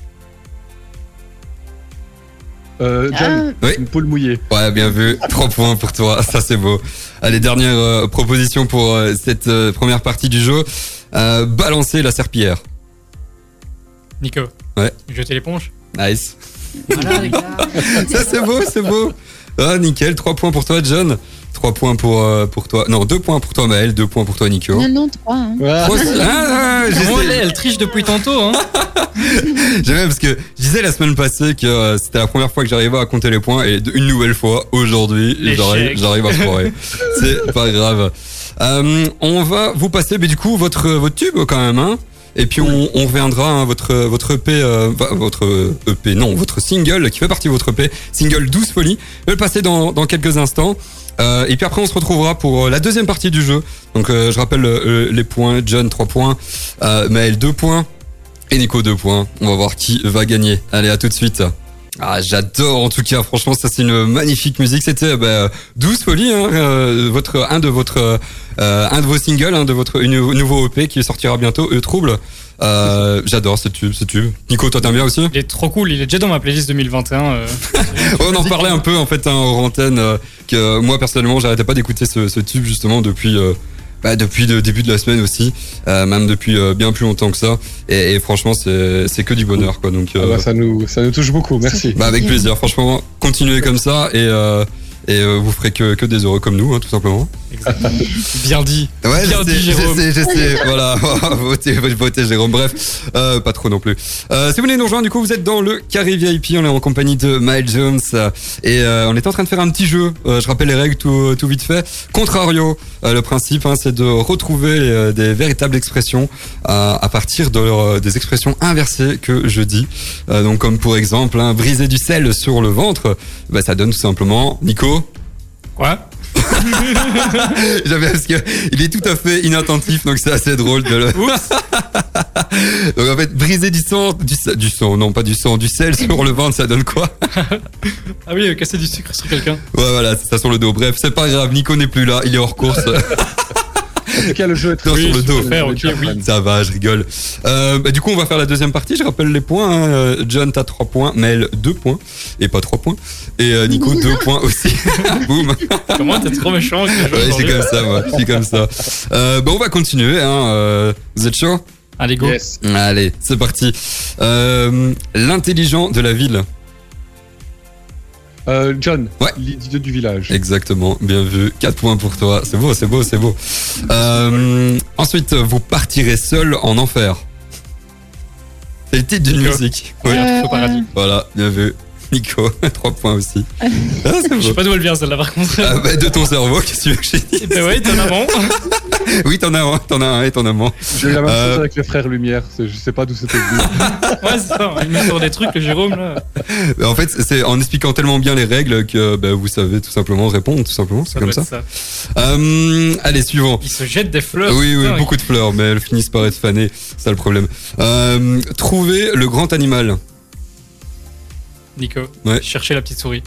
Euh, John. ah, Oui. Une poule mouillée. Ouais, bien vu. [LAUGHS] Trois points pour toi. [LAUGHS] Ça, c'est beau. Allez, dernière euh, proposition pour euh, cette euh, première partie du jeu. Euh, balancer la serpillière. Nico. Ouais. Jeter l'éponge. Nice. [LAUGHS] Ça, c'est beau, c'est beau. Ah, nickel. Trois points pour toi, John. Trois points pour, euh, pour toi. Non, deux points pour toi, Maël. Deux points pour toi, Nico. non, non, trois. hein. Ouais. Trois- Ah, ah, Comment elle, triche depuis tantôt, hein [LAUGHS] J'aime bien parce que je disais la semaine passée que euh, c'était la première fois que j'arrivais à compter les points et de- une nouvelle fois aujourd'hui j'arrive j'arrive à foirer. [LAUGHS] C'est pas grave. Euh, on va vous passer mais du coup votre votre tube quand même hein. Et puis on, on reviendra hein, votre votre EP euh, va- votre EP non votre single qui fait partie de votre EP single 12 folie. Je vais le passer dans dans quelques instants. Euh, et puis après on se retrouvera pour euh, la deuxième partie du jeu. Donc euh, je rappelle euh, les points John 3 points, euh, Maël 2 points et Nico 2 points. On va voir qui va gagner. Allez, à tout de suite. Ah, j'adore en tout cas, franchement, ça c'est une magnifique musique. C'était bah, 12 folie, hein, euh, votre, un de votre, euh, un de vos singles, un de votre une- nouveau EP qui sortira bientôt, E Trouble. Euh, j'adore ce tube, ce tube. Nico, toi t'aimes bien aussi Il est trop cool, il est déjà dans ma playlist 2021. euh. [LAUGHS] On en parlait un peu en fait hein, hors antenne euh, que moi personnellement j'arrêtais pas d'écouter ce, ce tube justement depuis euh, bah, depuis le début de la semaine aussi, euh, même depuis euh, bien plus longtemps que ça. Et, et franchement c'est que du bonheur quoi. Donc Ah bah, ça, nous, ça nous touche beaucoup, merci. bah avec plaisir. Franchement continuez comme ça et euh, et euh, vous ferez que, que des heureux comme nous hein, tout simplement. Bien dit. Ouais, Bien je dit, sais, je Jérôme. sais, je sais. voilà, [LAUGHS] votez, votez Jérôme. Bref, euh, pas trop non plus. Euh, si vous voulez nous rejoindre, du coup, vous êtes dans le Carré VIP. On est en compagnie de Miles Jones euh, et euh, on est en train de faire un petit jeu. Euh, je rappelle les règles tout, tout vite fait. Contrario, euh, le principe, hein, c'est de retrouver euh, des véritables expressions euh, à partir de, leur- des expressions inversées que je dis. Euh, donc, comme pour exemple, hein, briser du sel sur le ventre, bah, ça donne tout simplement Nico. Quoi [LAUGHS] J'avais parce que il est tout à fait inattentif, donc c'est assez drôle de le. [LAUGHS] donc en fait, briser du sang, du, du sang, non pas du sang, du sel [LAUGHS] sur le ventre, ça donne quoi? Ah oui, euh, casser du sucre sur quelqu'un. Ouais, voilà, ça sur le dos. Bref, c'est pas grave, Nico n'est plus là, il est hors course. En tout cas, le jeu est très Non, Oui, sur le je dos. faire, ok, oui. Ça va, je rigole. Euh, bah, du coup, on va faire la deuxième partie. Je rappelle les points. hein. Euh, John, t'as 3 points. Mel, 2 points. Et pas 3 points. Et euh, Nico, [LAUGHS] 2 points aussi. [LAUGHS] Boum. Comment t'es trop méchant Ouais, c'est comme ça, moi. Je suis comme ça. Euh, bon, on va continuer. Hein. Euh, vous êtes chaud? Allez, go. Yes. Allez, c'est parti. Euh, L'intelligent de la ville. Euh, John, Ouais. l'idiot du village. Exactement, bien vu. 4 points pour toi. C'est beau, c'est beau, c'est beau. Euh, ensuite, vous partirez seul en enfer. C'est le titre d'une musique. Oui. paradis. Voilà, bien vu. Nico, [LAUGHS] 3 points aussi. Ah, c'est Je sais pas d'où elle vient celle-là par contre. Ah, bah, de ton cerveau, qu'est-ce que tu veux que je te dise Ben ouais, étonnamment. [LAUGHS] oui, t'en as un, t'en as un et t'en as moins. J'ai eu la même Euh. chose avec les frères Lumière. Je sais pas d'où c'était venu. [LAUGHS] Ouais, c'est ça. Il me sort des trucs, le Jérôme, là. En fait, c'est en expliquant tellement bien les règles que bah, vous savez tout simplement répondre, tout simplement, c'est comme ça. Euh, allez, suivant. Il se jette des fleurs. Oui, oui, beaucoup de fleurs, mais elles finissent par être fanées, c'est ça le problème. Euh, trouver le grand animal. Nico, Ouais. cherchez la petite souris.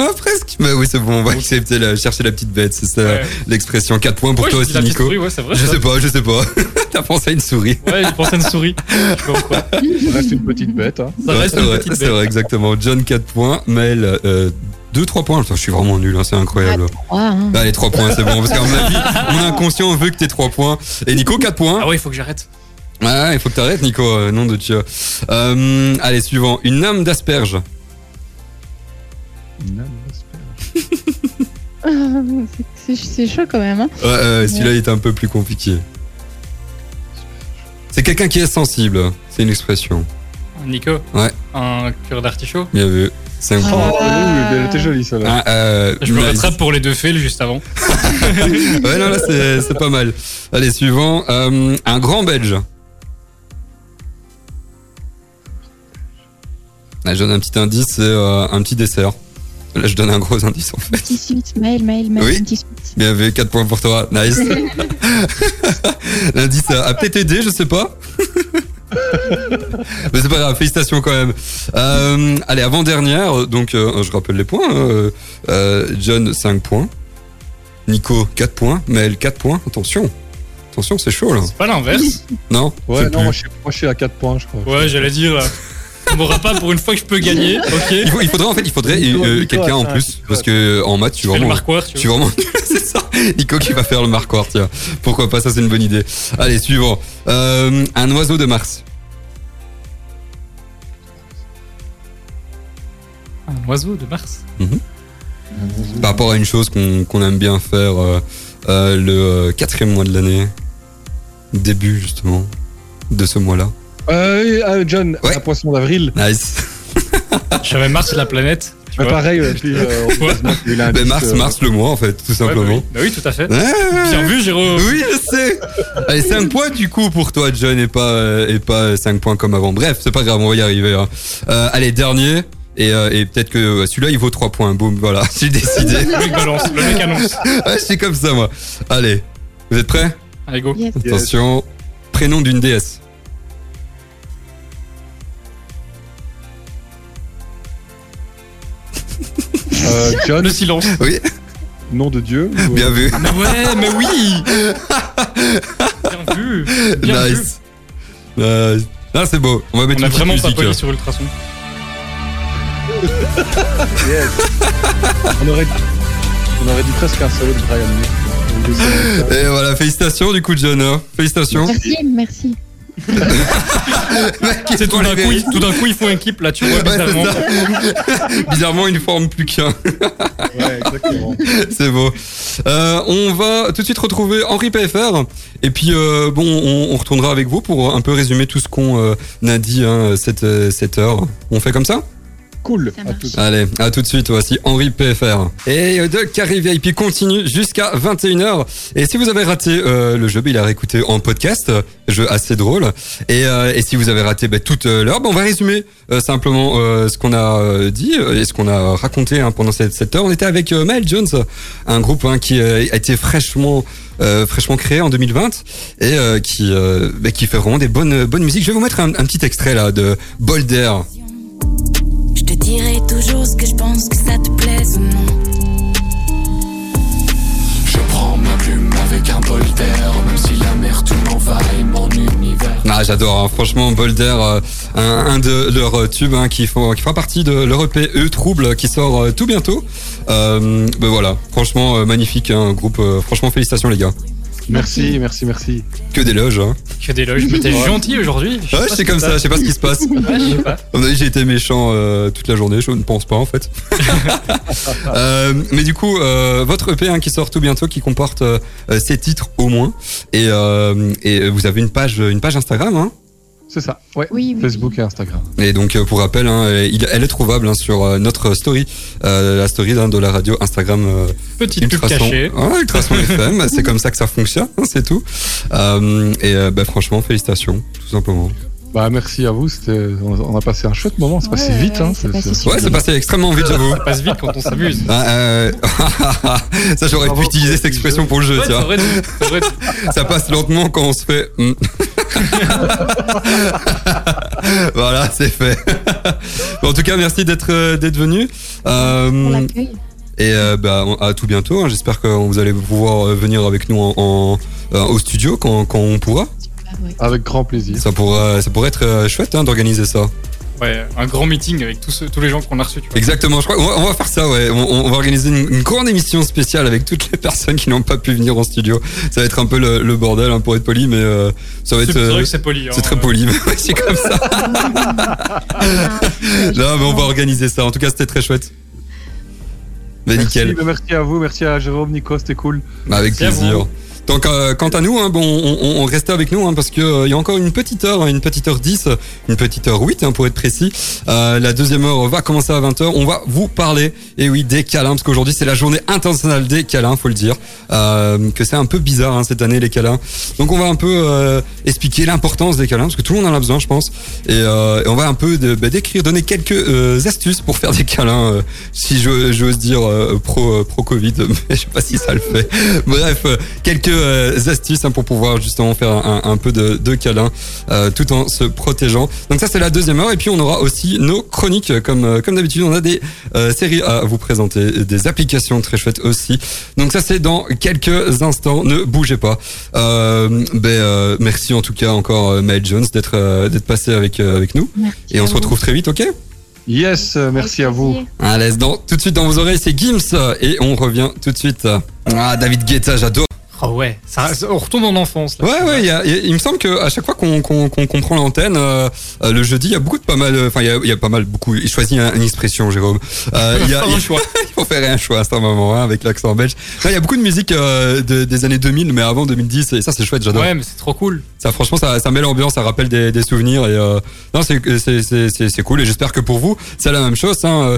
Ah, presque. Mais oui, c'est bon, on va accepter la, chercher la petite bête, c'est ça Ouais. l'expression. 4 points pour Ouais, toi aussi, Nico. souris, ouais, c'est vrai. Je ça. sais pas, je sais pas. [LAUGHS] T'as pensé à une souris. Ouais, je pense à une souris. [LAUGHS] Je sais pas pourquoi. Ça reste une petite bête. Hein. Ça Ouais, reste c'est une vrai, petite c'est bête. vrai, exactement. John 4 points, Mel euh, 2 3 points. Putain, je suis vraiment nul, hein, c'est incroyable. Trois, hein. Allez, 3 points, c'est bon parce qu'à mon avis, [LAUGHS] mon inconscient veut que t'aies 3 points. Et Nico 4 points. Ah ouais, il faut que j'arrête. Ah, il faut que t'arrêtes, Nico, euh, nom de Dieu. Euh, allez, suivant. Une âme d'asperge. C'est- chaud quand même. Hein. Ouais, euh, celui-là, il est un peu plus compliqué. C'est quelqu'un qui est sensible. C'est une expression. Nico Ouais. Un cœur d'artichaut Bien vu. C'est un Ah. point. Oh, elle était jolie celle-là. Ah, euh, Je me rattrape pour les deux faits juste avant. [LAUGHS] Ouais, non, là, c'est c'est pas mal. Allez, suivant. Euh, un grand belge. Là, je donne un petit indice, c'est euh, un petit dessert. Là, je donne un gros indice, en fait. Petit suite, mail, mail, mail, Oui. un petit suite. Bien vu, 4 points pour toi. Nice. [LAUGHS] L'indice a peut-être aidé, je sais pas. [LAUGHS] Mais c'est pas grave, félicitations quand même. Euh, allez, avant-dernière, donc euh, je rappelle les points. hein. Euh, John, 5 points. Nico, 4 points. Mel, 4 points. Attention. Attention, c'est chaud là. C'est pas l'inverse. Non Ouais, non, plus. moi je, suis, moi je suis à 4 points, je crois. Ouais, j'allais dire. [LAUGHS] euh, On m'aura pas pour une fois que je peux gagner. Ok. il, faut- il faudrait en fait, il faudrait euh, quelqu'un a en plus. Parce que en maths, suis Je le vraiment. marquoir, tu suis vois. vraiment [LAUGHS] c'est ça. Nico qui va faire le marquoir, tiens. Pourquoi pas, ça c'est une bonne idée. Allez, suivant. Euh, un oiseau de Mars. Un oiseau de Mars. Par rapport à une chose qu'on aime bien faire euh, euh, le euh, quatrième mois de l'année. Début justement de ce mois-là. Euh, oui, ah, John, Ouais. un poisson d'avril. Nice. [LAUGHS] Je savais Mars, la planète. Vois. pareil, puis, euh, a Ben, mars, euh, mars le mois en fait, tout Ouais, bah simplement. oui. Bah oui, tout à fait. Ouais. Bien vu, Jérôme. Oui, je sais. Allez, 5 [LAUGHS] points du coup pour toi, John, et pas, euh, et pas 5 points comme avant. Bref, c'est pas grave, on va y arriver. hein. Euh, allez, dernier. Et, euh, et peut-être que euh, celui-là, il vaut 3 points. Boum, voilà, [LAUGHS] j'ai décidé. Le mec balance, le mec annonce. ouais, je suis comme ça, moi. Allez, vous êtes prêts? Allez, go. Yes. Attention. Prénom d'une déesse. Euh, John, Le silence. Oui, nom de Dieu. ou, euh, bien vu. Mais ouais, mais oui. Bien vu. Bien vu. nice. Nice. Ah, c'est beau. On va mettre On a une petite vraiment pas musique. poli sur Ultrason. Yes. on, aurait, on aurait dit presque un solo de Brian May. Et voilà, félicitations du coup, John. hein. Félicitations. Merci, merci. C'est tout d'un coup, ils- tout d'un coup, ils font un clip là, tu vois, Ouais, c'est bizarrement. ça. [LAUGHS] Bizarrement, il ne forme plus qu'un. Ouais, exactement. [LAUGHS] C'est beau. Euh, on va tout de suite retrouver Henri PFR. Et puis, euh, bon, on, on retournera avec vous pour un peu résumer tout ce qu'on euh, a dit hein, cette, cette heure. On fait comme ça? Cool. À tous. Allez, à tout de suite. Voici Henri PFR. Et de Carré VIP continue jusqu'à 21h. Et si vous avez raté euh, le jeu, bah, il a réécouté en podcast. Jeu assez drôle. Et, euh, et si vous avez raté bah, toute euh, l'heure, bah, on va résumer euh, simplement euh, ce qu'on a euh, dit et ce qu'on a raconté hein, pendant cette, cette heure. On était avec euh, Maël Jones, un groupe hein, qui euh, a été fraîchement euh, fraîchement créé en 2020 et euh, qui euh, bah, qui fait vraiment des bonnes bonnes musiques. Je vais vous mettre un, un petit extrait là de Bolder. Dirai toujours ce que je pense que ça te plaise ou non. Je prends ma plume avec un bol d'air, même si l'amertume envahit mon univers. Ah, j'adore, hein. franchement, Bolder, euh, un, un de leurs euh, tubes hein, qui, font, qui fera partie de leur EP E Trouble qui sort euh, tout bientôt. Euh, ben voilà, franchement, euh, magnifique, hein, groupe, euh, franchement, félicitations les gars. Merci, merci, merci. Que des loges, hein. Que des loges. Mais t'es gentil aujourd'hui. Ouais, c'est ce comme ça, je sais pas ce qui se passe. [LAUGHS] Ouais, je sais pas. J'ai été méchant euh, toute la journée, je ne pense pas en fait. [LAUGHS] Euh, mais du coup, euh, votre EP hein, qui sort tout bientôt, qui comporte ces titres au moins, et, euh, et vous avez une page, une page Instagram, hein C'est ça, ouais. Oui, oui. Facebook et Instagram. Et donc euh, pour rappel, hein, il- elle est trouvable hein, sur euh, notre story, euh, la story hein, de la radio Instagram. euh, Petite pub Ultrason. cachée. Ultrason [LAUGHS] FM, c'est comme ça que ça fonctionne, hein, c'est tout. Euh, et euh, bah, franchement, félicitations, tout simplement. Bah, merci à vous. On a- passé un chouette moment. C'est Ouais, passé ouais, vite. ouais, hein. c'est passé super Ouais, c'est passé extrêmement vite, j'avoue. Ça passe vite quand on s'amuse. Ah, euh, [LAUGHS] ça, j'aurais pu utiliser cette expression pour le jeu, Ouais, c'est tiens. vrai, c'est vrai. [LAUGHS] Ça passe lentement quand on se fait. hmm. [LAUGHS] voilà, c'est fait. En tout cas, merci d'être euh, d'être venu. Euh, et euh, bah, à tout bientôt. hein. J'espère que vous allez pouvoir venir avec nous en, en- au studio quand, quand on pourra. Avec grand plaisir. Ça pourra, ça pourrait être euh, chouette hein, d'organiser ça. Ouais, un grand meeting avec tous, ceux- tous les gens qu'on a reçus. Tu vois. Exactement. Je crois va, on va faire ça. Ouais. On, on va organiser une, une grande émission spéciale avec toutes les [LAUGHS] personnes qui n'ont pas pu venir en studio. Ça va être un peu le, le bordel hein, pour être poli, mais euh, ça va C'est être. c'est euh, vrai que c'est poli. c'est hein. très poli, [LAUGHS] mais ouais, c'est comme ça. [LAUGHS] Là, mais on va organiser ça. En tout cas, c'était très chouette. Mais Merci, nickel. bah, merci à vous. Merci à Jérôme, Nico. C'était cool. Avec Merci plaisir. Donc, euh, quant à nous, hein, bon, on, on, on reste avec nous hein, parce que euh, y a encore une petite heure, hein, une petite heure 10, une petite heure 8 hein, pour être précis. Euh, la deuxième heure va commencer à 20h. On va vous parler, et oui, des câlins parce qu'aujourd'hui c'est la journée internationale des câlins, faut le dire. Euh, que c'est un peu bizarre hein, cette année les câlins. Donc on va un peu euh, expliquer l'importance des câlins parce que tout le monde en a besoin, je pense. Et, euh, et on va un peu de- bah, décrire, donner quelques astuces pour faire des câlins. si j'ose dire pro pro Covid, [LAUGHS] mais je sais pas si ça le fait. Bref, euh, quelques euh, astuces hein, pour pouvoir justement faire un, un peu de, de câlin euh, tout en se protégeant. Donc ça c'est la deuxième heure et puis on aura aussi nos chroniques comme euh, comme d'habitude. On a des euh, séries à vous présenter, des applications très chouettes aussi. Donc ça c'est dans quelques instants. Ne bougez pas. Euh, ben, euh, merci en tout cas encore euh, Maëlle Jones d'être euh, d'être passé avec euh, avec nous Merci et on se retrouve très vite, ok? Yes, merci à vous. Allez, dans, tout de suite dans vos oreilles, c'est Gims et on revient tout de suite. Ah, David Guetta, j'adore. Ah ouais, ça, on retourne en enfance. Là, Ouais, ouais, il, y a- il y a- il me semble que à chaque fois qu'on prend l'antenne, euh, euh, le jeudi, il y a beaucoup de pas mal, enfin, il y a, il y a pas mal, beaucoup. Il choisit un- une expression, Jérôme. Euh, il y a, [LAUGHS] un choix. il faut faire un choix à ce moment, hein, avec l'accent belge. Il y a beaucoup de musique euh, de- des années 2000, mais avant 2010, et ça, c'est chouette, j'adore. Ouais, mais c'est trop cool. Ça, franchement, ça, ça met l'ambiance, ça rappelle des, des souvenirs et non, c'est cool et j'espère que pour vous, c'est la même chose. Hein.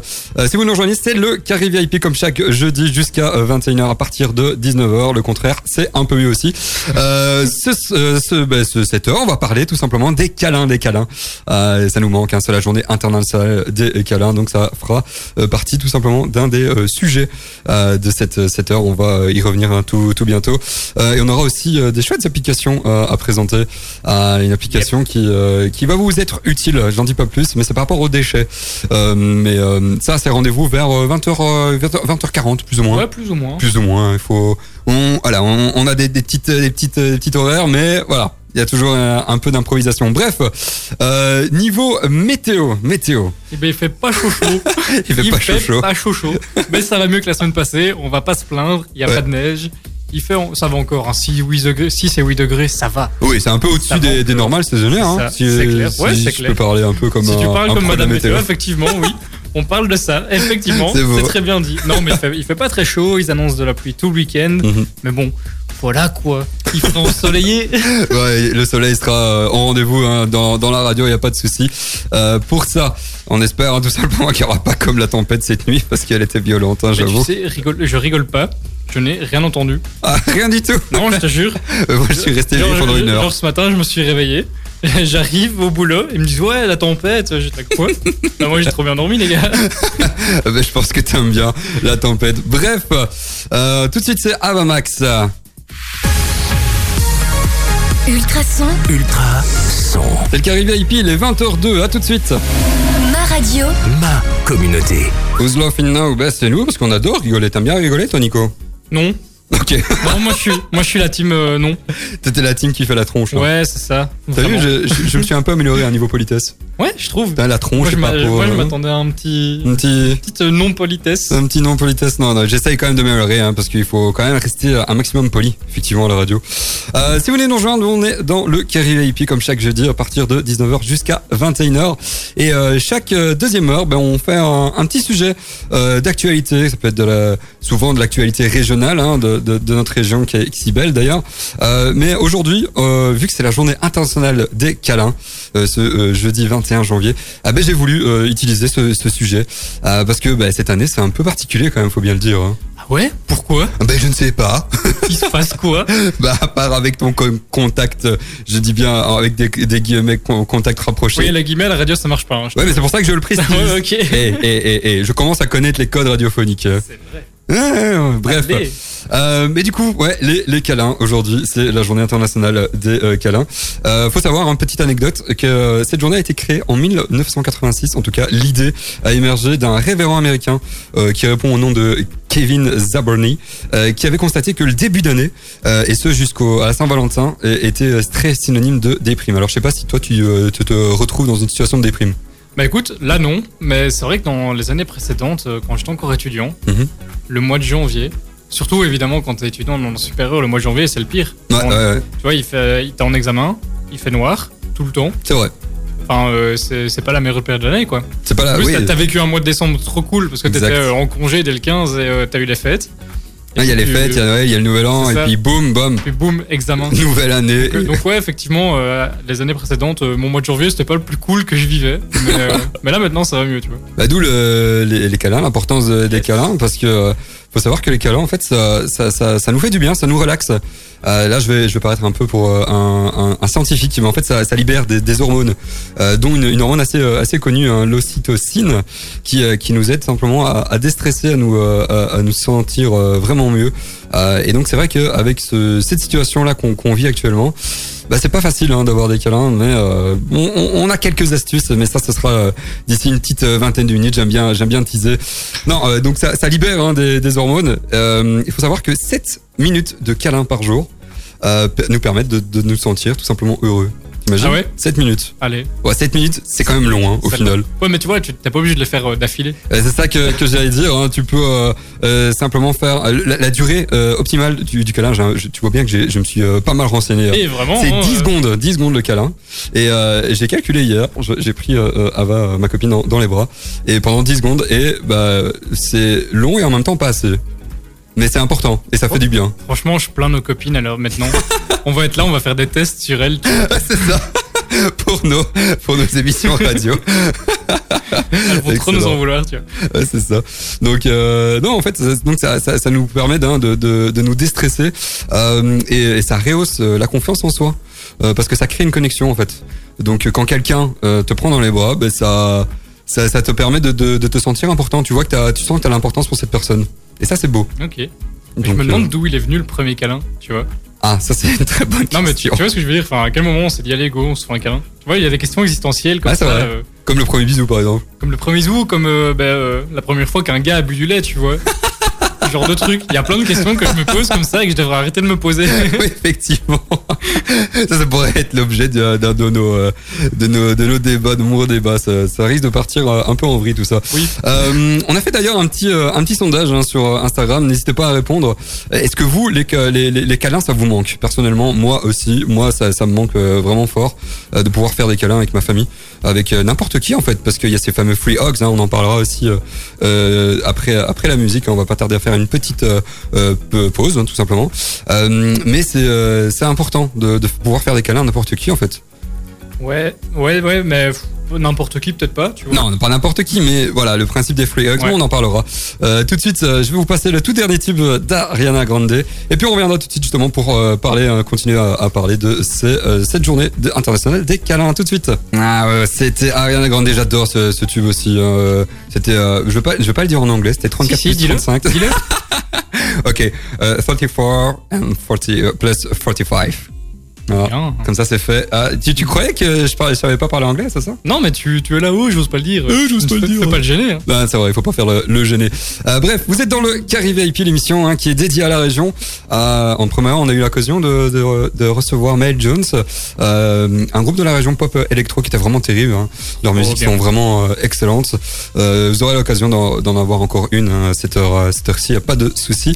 Si vous nous rejoignez, c'est le Carré VIP comme chaque jeudi jusqu'à euh, 21h à partir de 19h. Le contraire, c'est un peu mieux aussi. Euh, ce, ce, ce, ben, ce- cette heure, on va parler tout simplement des câlins, des câlins. Euh, ça nous manque, hein, c'est la journée internationale des câlins, donc ça fera euh, partie tout simplement d'un des euh, sujets euh, de cette cette heure. On va euh, y revenir hein, tout tout bientôt. Euh, et on aura aussi euh, des chouettes applications euh, à présenter. Euh, une application qui euh, qui va vous être utile. J'en dis pas plus, mais c'est par rapport aux déchets. Euh, mais euh, ça, c'est rendez-vous vers 20h 20h 40 plus ou moins. Ouais, plus ou moins. Plus ou moins. Il faut. On voilà, on, on a des, des petites des petites des petites horaires, mais voilà. Il y a toujours un, un peu d'improvisation. Bref, euh, niveau météo, météo. Eh ben, il fait pas chaud chaud. [LAUGHS] Il fait pas chaud chaud. pas chaud chaud. Mais ça va mieux que la semaine passée. On va pas se plaindre. Il y a Ouais. pas de neige. Il fait, ça va encore. Hein, 6, 8 degrés, 6 et 8 degrés, ça va. Oui, c'est un peu au-dessus des, des euh, normales saisonnières. Hein, ça, c'est clair. si Ouais, je peux parler un peu comme si un, tu parles un comme Madame météo. Météo, effectivement, oui. [LAUGHS] On parle de ça, effectivement. [LAUGHS] C'est très bien dit. Non, mais il fait, il fait pas très chaud. Ils annoncent de la pluie tout le week-end. Mhm. Mais bon, voilà quoi. Il fait ensoleillé. [LAUGHS] Ouais, le soleil sera euh, en rendez-vous hein, dans, dans la radio, il n'y a pas de souci. Euh, pour ça, on espère hein, tout simplement qu'il n'y aura pas comme la tempête cette nuit parce qu'elle était violente, hein, tu j'avoue. sais, rigole, je rigole pas. Je n'ai rien entendu. Ah, rien du tout. Non, je te jure. [LAUGHS] Moi, je suis resté Genre, pendant une heure. genre, ce matin, je me suis réveillé. [LAUGHS] J'arrive au boulot, ils me disent ouais la tempête, j'étais quoi? Bah, Moi j'ai trop bien dormi les gars. [LAUGHS] Euh, ben, je pense que t'aimes bien la tempête. Bref, euh, tout de suite c'est Avamax. Ultrason, Ultra son. C'est le Caribbean VIP, il est 20h02, à tout de suite. ma radio, Ma communauté. Who's laughing now? Ben, c'est nous parce qu'on adore rigoler. T'aimes bien rigoler toi Nico? Non, Ok, non moi je suis, moi je suis la team euh, non. t'étais la team qui fait la tronche. hein. Ouais c'est ça. T'as vu, je, je- je me suis un peu amélioré à niveau politesse. Ouais, je trouve. La tronche, Moi, je moi, je euh, m'attendais à un petit, un petit, petite non politesse. un petit non politesse. Non, non, j'essaye quand même de m'améliorer, hein, parce qu'il faut quand même rester un maximum poli, effectivement, à la radio. Euh, si vous voulez nous rejoindre, on est dans le Kerry VIP, comme chaque jeudi, à partir de 19h jusqu'à 21h. Et euh, chaque euh, deuxième heure, ben, on fait un, un petit sujet euh, d'actualité. Ça peut être de la, souvent de l'actualité régionale, hein, de, de, de notre région qui est, qui est si belle d'ailleurs. Euh, mais aujourd'hui, euh, vu que c'est la journée internationale des câlins, euh, ce jeudi 21 janvier, ah ben j'ai voulu utiliser ce, ce sujet parce que ben, cette année c'est un peu particulier quand même, faut bien le dire. hein. Ah ouais? Pourquoi? Ben je ne sais pas. [LAUGHS] Il se passe quoi? [LAUGHS] Bah à part avec ton co- contact, je dis bien avec des, des guillemets con- contact rapproché. Oui, la guillemets, la radio, ça marche pas. hein, Ouais, mais c'est pour ça que je le précise. Ouais, [LAUGHS] ok. Et, et, et, et je commence à connaître les codes radiophoniques. C'est vrai. Ouais, bref. Allez. Euh, mais du coup, ouais, les, les câlins aujourd'hui, c'est la journée internationale des euh, câlins. Euh, faut savoir, une petite anecdote, que euh, cette journée a été créée en 1986. En tout cas, l'idée a émergé d'un révérend américain euh, qui répond au nom de Kevin Zaborny, euh, qui avait constaté que le début d'année, euh, et ce jusqu'au à Saint-Valentin, euh, était très synonyme de déprime. Alors, je sais pas si toi, tu euh, te, te retrouves dans une situation de déprime. Bah écoute, là non, mais c'est vrai que dans les années précédentes, euh, quand j'étais encore étudiant, Mhm. le mois de janvier, surtout évidemment quand t'es étudiant dans le supérieur, le mois de janvier c'est le pire. Ouais, ouais, ouais, Tu vois, il fait, il t'es en examen, il fait noir tout le temps. c'est vrai. Enfin, euh, c'est pas la meilleure période de l'année quoi. C'est pas En plus, oui. t'as- vécu un mois de décembre trop cool parce que t'étais euh, en congé dès le 15 et euh, t'as eu les fêtes. Ah, Il y a les fêtes, il y a y le Nouvel An, et ça. puis boum, boum, Puis boum, examen. [LAUGHS] nouvelle année. Donc, donc ouais, effectivement, euh, les années précédentes, euh, mon mois de janvier, c'était pas le plus cool que je vivais. Mais, euh, [LAUGHS] mais là, maintenant, ça va mieux, tu vois. Bah, D'où le- les, les câlins, l'importance de- des câlins, parce que euh, faut savoir que les câlins, en fait, ça, ça, ça, ça nous fait du bien, ça nous relaxe. Euh, là, je vais, je vais paraître un peu pour euh, un, un, un scientifique, mais en fait, ça, ça libère des, des hormones, euh, dont une, une hormone assez, euh, assez connue, hein, l'ocytocine, qui, euh, qui nous aide simplement à, à déstresser, à nous, à, nous sentir vraiment mieux. Et donc, c'est vrai qu'avec ce, cette situation-là qu'on qu'on vit actuellement, bah, c'est pas facile hein, d'avoir des câlins, mais euh, on, a quelques astuces, mais ça, ce sera euh, d'ici une petite euh, vingtaine de minutes. J'aime bien, j'aime bien teaser. Non, donc ça, libère hein, des, hormones. Il faut savoir que 7 minutes de câlins par jour nous permettent de nous sentir tout simplement heureux. T'imagines Ah ouais 7 minutes. Allez. Ouais, 7 minutes, c'est quand même long hein, au final. Ouais, mais tu vois, tu t'es pas obligé de les faire euh, d'affilée. Euh, c'est ça que, que j'allais dire. Hein. Tu peux euh, simplement faire la, la durée optimale du, du câlin. J'ai- je- tu vois bien que je me suis pas mal renseigné. hein. Et vraiment. C'est hein, 10 euh, secondes, 10 secondes le câlin. Et j'ai calculé hier, j'ai pris Ava, ma copine, dans, dans les bras, et pendant 10 secondes, et bah c'est long et en même temps pas assez. Mais c'est important, et ça fait du bien. Franchement, je plains nos copines alors maintenant. [LAUGHS] on va être là, on va faire des tests sur elles. tu [LAUGHS] c'est ça pour nos, pour nos émissions radio. [LAUGHS] Elles vont trop nous en vouloir, tu vois. Ouais, c'est ça. Donc euh, non, en fait, ça, donc ça, ça, ça nous permet de, de, de nous déstresser euh, et, et ça rehausse euh, la confiance en soi euh, parce que ça crée une connexion en fait. Donc quand quelqu'un te prend dans les bras, ben ça, ça, te permet de, de, te sentir important. Tu vois que tu sens que t'as l'importance pour cette personne. Et ça c'est beau. Ok. Mais je Donc, me euh, demande d'où il est venu le premier câlin, tu vois. ah, ça c'est une très bonne Non, mais tu, question. tu vois ce que je veux dire Enfin, à quel moment on s'est dit, allez, go, on se fait un câlin Tu vois, il y a des questions existentielles comme Ah, ça. vrai. euh, Comme le premier bisou par exemple. comme le premier zou, comme euh, ben, euh, la première fois qu'un gars a bu du lait, tu vois. [LAUGHS] Ce genre de truc. Il y a plein de questions que je me pose comme ça et que je devrais arrêter de me poser. [LAUGHS] oui, effectivement. ça, ça pourrait être l'objet d'un d'un de nos, euh, de nos, de nos débats, de nombreux débats. Ça, ça risque de partir euh, un peu en vrille tout ça. Oui. Euh, on a fait d'ailleurs un petit, un petit sondage hein, sur Instagram. N'hésitez pas à répondre. Est-ce que vous, les, les, les, câlins, ça vous manque? Personnellement, moi aussi. Moi, ça, ça me manque vraiment fort de pouvoir faire des câlins avec ma famille, avec n'importe qui en fait, parce qu'il y a ces fameux free hugs. Hein, on en parlera aussi euh, après, après la musique. On va pas tarder à faire une petite euh, euh, pause, hein, tout simplement. Euh, mais c'est important de, de pouvoir faire des câlins à n'importe qui en fait. Ouais, ouais, ouais, mais n'importe qui, peut-être pas, tu vois. Non, pas n'importe qui, mais voilà, le principe des free hugs, Ouais. on en parlera. Euh, tout de suite, euh, je vais vous passer le tout dernier tube d'Ariana Grande. Et puis on reviendra tout de suite justement pour euh, parler, euh, continuer à, à parler de ces, euh, cette journée de- internationale des câlins. Tout de suite. Ah ouais, c'était Ariana Grande, j'adore ce, ce tube aussi. c'était, euh, je vais pas, je vais pas le dire en anglais, c'était 34 Si, si, plus dis-le. 35. Dis-le. [LAUGHS] ok, euh, 34 and 40 euh, plus 45. Voilà. Bien. Comme ça, c'est fait. Ah, tu, tu croyais que je, parlais, je savais pas parler anglais, c'est ça? Non, mais tu, tu es là-haut, j'ose pas le dire. Euh, j'ose pas le dire. Pas le gêner. hein. Ben, c'est vrai, il faut pas faire le, le gêner. Euh, bref, vous êtes dans le Carré VIP, l'émission hein, qui est dédiée à la région. Euh, en première, on a eu l'occasion de, de, de recevoir Mail Jones, euh, un groupe de la région pop électro qui était vraiment terrible. Hein. Leurs Oh, musiques bien. sont vraiment excellentes. Vous aurez l'occasion d'en avoir encore une hein, à cette heure, heure-ci, y a pas de souci.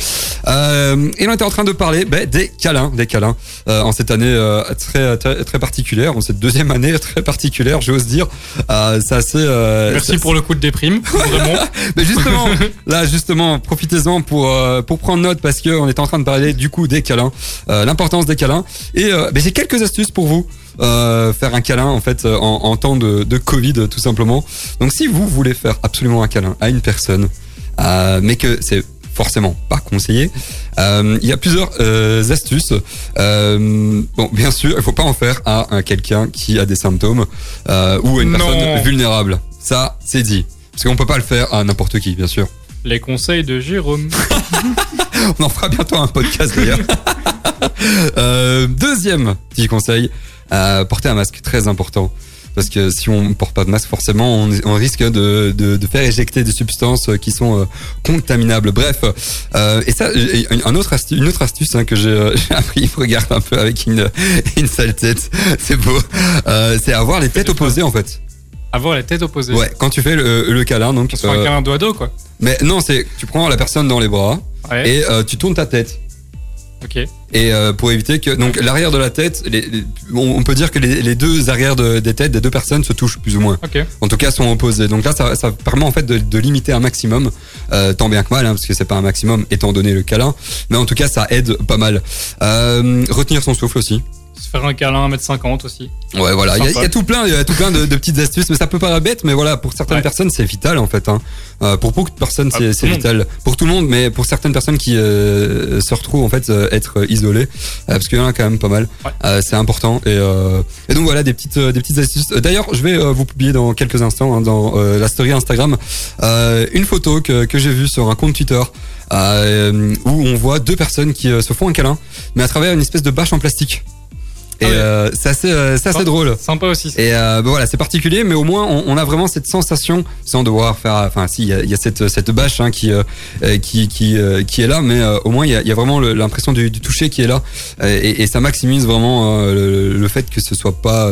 Et on était en train de parler ben, des câlins, des câlins en cette année euh, très, très très particulière, cette deuxième année très particulière, j'ose dire. Euh, c'est assez. euh, Merci c'est- pour le coup de déprime. [LAUGHS] Vraiment. [LAUGHS] mais justement, là justement, profitez-en pour pour prendre note parce que on est en train de parler du coup des câlins, l'importance des câlins. Et ben, j'ai quelques astuces pour vous. Faire un câlin en fait en, en temps de, de Covid tout simplement. Donc si vous voulez faire absolument un câlin à une personne, euh, mais que c'est forcément pas conseillé, euh, il y a plusieurs euh, astuces. Euh, bon, bien sûr, il faut pas en faire à, un quelqu'un qui a des symptômes ou à une Non. personne vulnérable. Ça, c'est dit. Parce qu'on peut pas le faire à n'importe qui, bien sûr. Les conseils de Jérôme. [LAUGHS] On en fera bientôt un podcast d'ailleurs. [LAUGHS] Deuxième petit conseil, porter un masque, très important. Parce que si on ne porte pas de masque, forcément, on, on risque de, de, de faire éjecter des substances qui sont euh, contaminables. Bref, euh, et ça, et un autre astuce, une autre astuce hein, que [LAUGHS] j'ai euh, appris, regarde un peu avec une, [LAUGHS] une sale tête, c'est beau, euh, c'est avoir les têtes opposées en fait. Avoir la tête opposée. Ouais, quand tu fais le, le câlin, donc. On se fait un euh, câlin doigt d'eau, quoi. mais non, c'est tu prends la personne dans les bras Ouais. et euh, tu tournes ta tête. Et euh, pour éviter que donc l'arrière de la tête, les, les- on, on peut dire que les, les deux arrières de- des têtes des deux personnes se touchent plus ou moins. En tout cas, sont opposés. Donc là, ça, ça permet en fait de, de limiter un maximum, euh, tant bien que mal, hein, parce que c'est pas un maximum étant donné le câlin. Mais en tout cas, ça aide pas mal. Euh, retenir son souffle aussi. Se faire un câlin, 1m50 aussi. Ouais, voilà. Il y, a- il y a Sympa. tout plein, il y a tout plein de, de petites astuces, mais ça peut paraître bête, mais voilà, pour certaines Ouais. personnes, c'est vital en fait. Hein. Euh, pour beaucoup de personnes, Ah, c'est vital. Pour tout le monde, mais pour certaines personnes qui euh, se retrouvent en fait euh, être isolées, parce qu'il y en a quand même pas mal. Ouais. C'est important. Et, et donc voilà, des petites, des petites astuces. D'ailleurs, je vais vous publier dans quelques instants hein, dans la story Instagram une photo que, que j'ai vue sur un compte Twitter. où on voit deux personnes qui se font un câlin, mais à travers une espèce de bâche en plastique. Et ouais. euh, c'est assez, euh, c'est assez Sympa. drôle. Sympa aussi. Et bah voilà, c'est particulier, mais au moins on, on a vraiment cette sensation, sans devoir faire. Enfin, si, il y a, il y a cette cette bâche hein, qui qui qui qui est là, mais au moins il y a, il y a vraiment l'impression du, du toucher qui est là, et, et ça maximise vraiment le, le fait que ce soit pas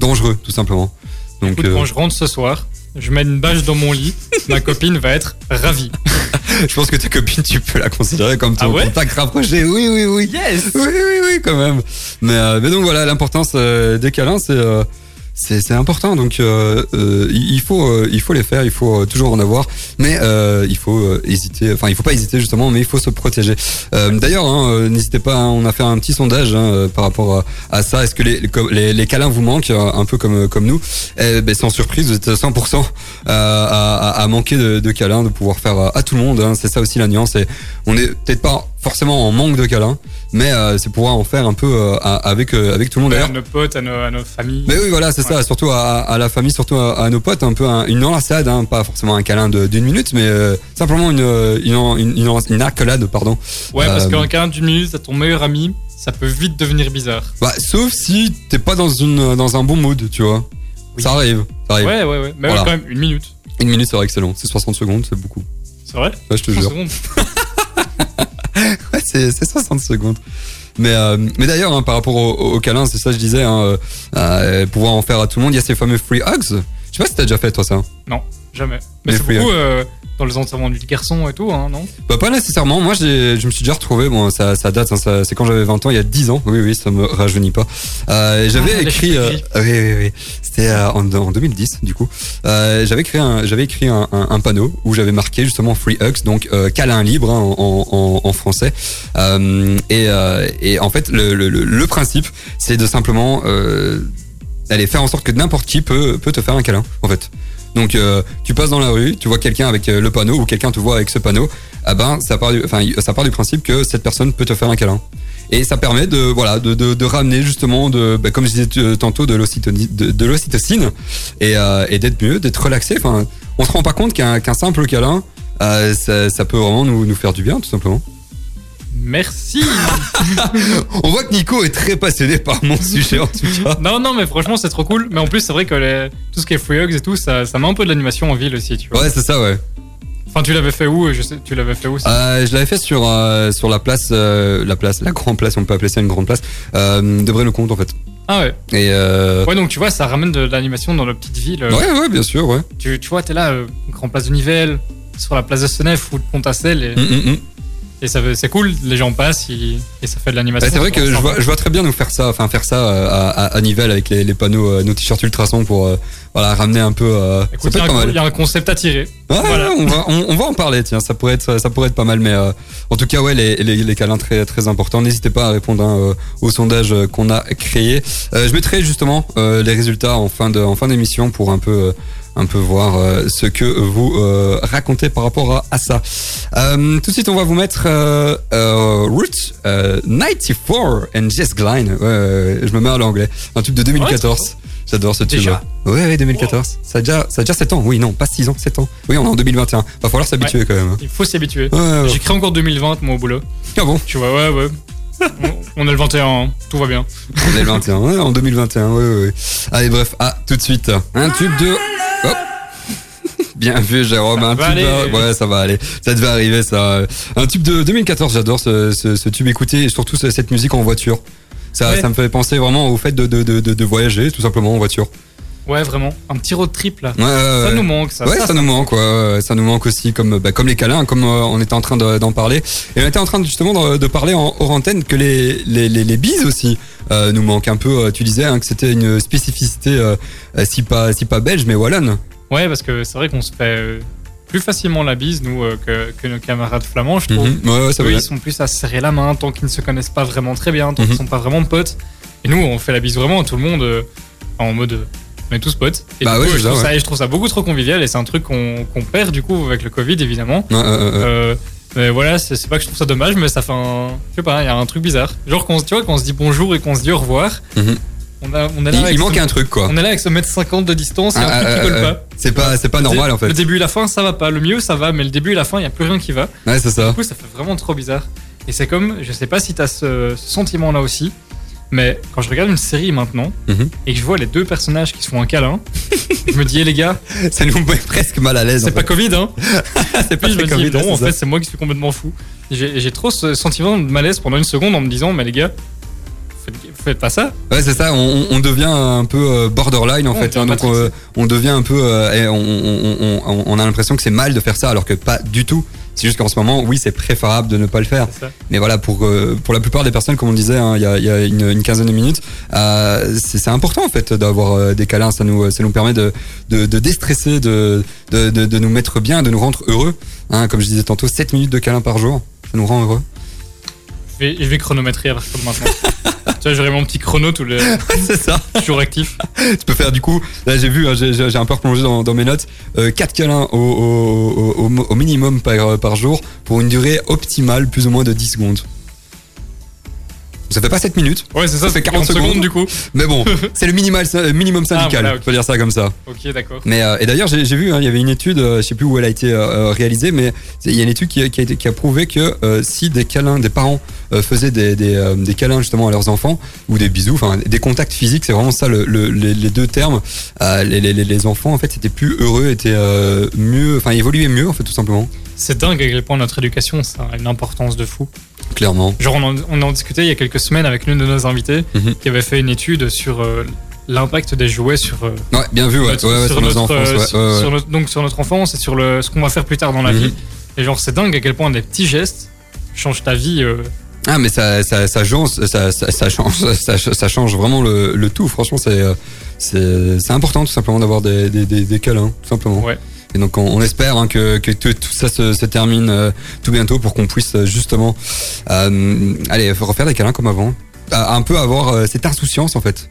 dangereux, tout simplement. Donc, Écoute, quand je rentre ce soir, je mets une bâche dans mon lit. ma copine va être ravie. [LAUGHS] je pense que ta copine, tu peux la considérer comme ton Ah ouais contact rapproché. Oui, oui, oui. Yes Oui, oui, oui, quand même. Mais, euh, mais donc voilà, l'importance euh, des câlins, c'est euh, c'est important. Donc euh, euh, il faut euh, il faut les faire, il faut euh, toujours en avoir. Mais il faut hésiter. Enfin, il faut pas hésiter justement, mais il faut se protéger. D'ailleurs, hein, n'hésitez pas. hein, on a fait un petit sondage hein, par rapport à, ça. Est-ce que les, les, les câlins vous manquent euh, un peu comme comme nous? Eh ben, Sans surprise, vous êtes 100% euh, à, à, à manquer de, de câlins, de pouvoir faire à, tout le monde. hein. C'est ça aussi la nuance. Et on est peut-être pas forcément en manque de câlins, mais euh, c'est pouvoir en faire un peu euh, à- avec euh, avec tout le monde. à D'ailleurs, nos potes, à nos, à nos familles. mais oui, voilà, c'est ça. Surtout à, à la famille, surtout à, à nos potes, un peu un- une enlaçade, hein, pas forcément un câlin d'une minute, mais simplement une une, une, une, une accolade, pardon. Ouais, parce qu'un câlin d'une minute à ton meilleur ami, ça peut vite devenir bizarre. Bah, sauf si t'es pas dans une dans un bon mood, tu vois. Oui. Ça arrive, ça arrive. Ouais, ouais, ouais. Mais ouais, quand même, une minute. Une minute, c'est excellent. C'est 60 secondes, c'est beaucoup. C'est vrai Ouais, je te 30 jure. [LAUGHS] c'est c'est 60 secondes. Mais, euh, mais d'ailleurs, hein, par rapport au, au câlin, c'est ça que je disais, hein, euh, euh, pouvoir en faire à tout le monde, il y a ces fameux free hugs. Je sais pas si t'as déjà fait toi ça. Jamais. Mais c'est beaucoup euh, dans les enterrements de garçon et tout, hein, non? Bah pas nécessairement, moi je me suis déjà retrouvé, bon ça, ça date, hein, c'est quand j'avais 20 ans, il y a 10 ans, oui oui ça me rajeunit pas. Euh, j'avais Ah, écrit, euh, oui oui oui, c'était en, en 2010 du coup, j'avais écrit, un, j'avais écrit un, un- un panneau où j'avais marqué justement Free Hugs, donc câlin libre hein, en, en, en français. Et, et en fait le, le, le- le principe c'est de simplement aller faire en sorte que n'importe qui peut, peut te faire un câlin en fait. Donc euh, tu passes dans la rue, tu vois quelqu'un avec euh, le panneau ou quelqu'un te voit avec ce panneau, ah ben ça part du, enfin ça part du principe que cette personne peut te faire un câlin. Et ça permet de voilà de, de, de ramener justement de bah, comme je disais euh, tantôt de l'ocytoni- de, l'ocytocine et, euh, et d'être mieux, d'être relaxé. Enfin, on se rend pas compte qu'un qu'un simple câlin, euh, ça, ça peut vraiment nous, nous faire du bien tout simplement. Merci. [LAUGHS] On voit que Nico est très passionné par mon sujet en tout cas. non, non, mais franchement, c'est trop cool. Mais en plus, c'est vrai que les- tout ce qui est free hugs et tout, ça, ça met un peu de l'animation en ville aussi, tu vois. Ouais, c'est ça, ouais. Enfin, tu l'avais fait où Je sais, tu l'avais fait où ça Euh, je l'avais fait sur euh, sur la place, euh, la place, la grande place, on peut appeler ça une grande place, euh, de Braine-le-Comte en fait. Ah ouais. Et euh, Ouais, donc tu vois, ça ramène de l'animation dans la petite ville. ouais, ouais, bien sûr, ouais. Tu, tu vois, t'es là, euh, Grand Place de Nivelles, sur la place de Senef ou de Pontassel, et, Mm, mm, mm. Et c'est cool. Les gens passent ils- et ça fait de l'animation. Ouais, c'est vrai que je vois, je vois très bien nous faire ça, enfin faire ça euh, à, à, à Nivelles avec les, les panneaux, euh, nos t-shirts ultrasons pour euh, voilà ramener un peu. euh, Écoute, ça il y, peut a un- mal. il y a un concept à tirer. Ouais, Voilà. ouais, on, va, on, on va en parler, tiens, ça pourrait être, ça pourrait être pas mal, mais euh, en tout cas, ouais, les, les, les câlins très, très importants. N'hésitez pas à répondre hein, au sondage qu'on a créé. Je mettrai justement les résultats en fin de, en fin d'émission pour un peu, un peu voir euh, ce que vous euh, racontez par rapport à, à ça. Euh, tout de suite, on va vous mettre Route euh, 94 and Jess. Ouais, ouais, je me mets à l'anglais. Un tube de 2014. J'adore ce tube. Déjà Ouais, ouais, 2014. Ça, a déjà, ça a déjà 7 ans. Oui, non, pas 6 ans, 7 ans. Oui, on est en 2021. Va falloir s'habituer quand même. Il faut s'y habituer. Ouais, ouais, ouais. J'écris encore 2020, moi, au boulot. Ah bon Tu vois, ouais, ouais. On, on est le 21, hein. tout va bien. On est le 21. Ouais, en 2021. Ouais, ouais, ouais. Allez, bref, à tout de suite. Un tube de. Hop. Bien vu, Jérôme. Ça un va tube aller. de- Ouais, ça va aller. Ça devait arriver, ça. Un tube de 2014. J'adore ce, ce, ce tube écouté et surtout ce- cette musique en voiture. Ça, Ouais. ça me fait penser vraiment au fait de, de, de, de, de voyager, tout simplement en voiture. Ouais, vraiment. Un petit road trip là. Ouais, Ça nous manque, ça. Ouais, ça, nous manque, quoi. Ouais, Ça nous manque aussi, comme, bah, comme les câlins, comme euh, on était en train de- d'en parler. Et on était en train de, justement de, de parler en hors antenne que les, les, les, les bises aussi euh, nous manquent un peu. Euh, Tu disais hein, que c'était une spécificité, euh, si pas si pas belge, mais wallonne. Ouais, parce que c'est vrai qu'on se fait plus facilement la bise, nous, euh, que, que nos camarades flamands, je trouve. Mhm. Ouais, ouais, ça Eux, ils sont plus à se serrer la main tant qu'ils ne se connaissent pas vraiment très bien, tant qu'ils Mhm. sont pas vraiment potes. Et nous, on fait la bise vraiment à tout le monde euh, en mode. On est tous potes. Et Bah ouais, coup, je, trouve ça, et je trouve ça beaucoup trop convivial et c'est un truc qu'on qu'on perd du coup avec le Covid évidemment. Ouais. Euh, mais voilà, c'est pas que je trouve ça dommage, mais ça fait un. Je sais pas, il y a un truc bizarre. Genre, quand, on- tu vois, quand on se dit bonjour et qu'on se dit au revoir, Mhm. on, a, on là Il, ce- manque un truc, quoi. On est là avec ce mètre 50 de distance, il y a un Ah, qui ah, colle ah, pas. C'est pas c'est pas normal en fait. Le début et la fin, ça va pas. Le milieu, ça va, mais le début et la fin, il y a plus rien qui va. Ouais, c'est ça. Du coup, ça fait vraiment trop bizarre. Et c'est comme, je sais pas si t'as ce, ce sentiment-là aussi, mais quand je regarde une série maintenant Mhm. et que je vois les deux personnages qui se font un câlin, [LAUGHS] je me dis, eh les gars, Ça nous met presque mal à l'aise. c'est pas fait. Covid, hein [LAUGHS] c'est pas Puis je me très dis, Covid, non, en fait, c'est moi qui suis complètement fou. J'ai trop ce sentiment de malaise pendant une seconde en me disant, mais les gars, faites, faites pas ça. Ouais, c'est ça. On, on devient un peu euh, borderline en on fait. hein, donc euh, on devient un peu. euh, et on a l'impression que c'est mal de faire ça, alors que pas du tout. C'est juste qu'en ce moment, oui, c'est préférable de ne pas le faire. Mais voilà, pour euh, pour la plupart des personnes, comme on disait, hein, il y, a, il y a une, une quinzaine de minutes, euh, c'est c'est important en fait d'avoir euh, des câlins. Ça nous ça nous permet de de, de déstresser, de, de de de nous mettre bien, de nous rendre heureux. Hein, comme je disais tantôt, 7 minutes de câlins par jour, ça nous rend heureux. Je vais, je vais chronométrer à partir de maintenant. [LAUGHS] tu vois, j'aurai mon petit chrono tous les c'est ça. toujours actif. tu peux faire du coup, là j'ai vu, hein, j'ai un peu replongé dans, dans mes notes, euh, 4 câlins au, au, au, au- au minimum par, par jour pour une durée optimale plus ou moins de 10 secondes. Ça fait pas 7 minutes, Ouais, c'est ça, Ça fait c'est 40 40 secondes, secondes. du coup. mais bon, [LAUGHS] c'est le minimal, minimum syndical, Ah, voilà, on peut dire ça comme ça. Ok, d'accord. Mais euh, et d'ailleurs j'ai vu, hein, il y avait une étude, euh, je sais plus où elle a été euh, euh, réalisée, mais il y a une étude qui a, qui a, été- qui a prouvé que si des câlins, des parents faisaient des, des, des câlins justement à leurs enfants ou des bisous, enfin des contacts physiques, c'est vraiment ça le, le- les, les deux termes. Les, les, les- les enfants en fait étaient plus heureux, étaient mieux, enfin évoluaient mieux en fait tout simplement, C'est dingue à quel point notre éducation, ça a une importance de fou. Clairement. Genre, on en, on en discutait il y a quelques semaines avec l'une de nos invités Mhm. qui avait fait une étude sur euh, l'impact des jouets sur, euh, Ouais, bien vu, ouais, notre- ouais, ouais, sur, nos notre, enfants, euh, ouais, sur- sur notre- donc sur notre enfance et sur le, ce qu'on va faire plus tard dans la Mhm. vie. Et genre, c'est dingue à quel point des petits gestes changent ta vie. euh, Ah mais ça ça ça change ça, ça, ça change [LAUGHS] ça, ça change vraiment le, le tout franchement c'est c'est c'est important tout simplement d'avoir des, des, des, des câlins tout simplement Ouais. Et donc on, on espère hein, que, que tout, tout ça se, se termine euh, tout bientôt pour qu'on puisse euh, justement euh, allez refaire des câlins comme avant À- un peu avoir euh, cette insouciance en fait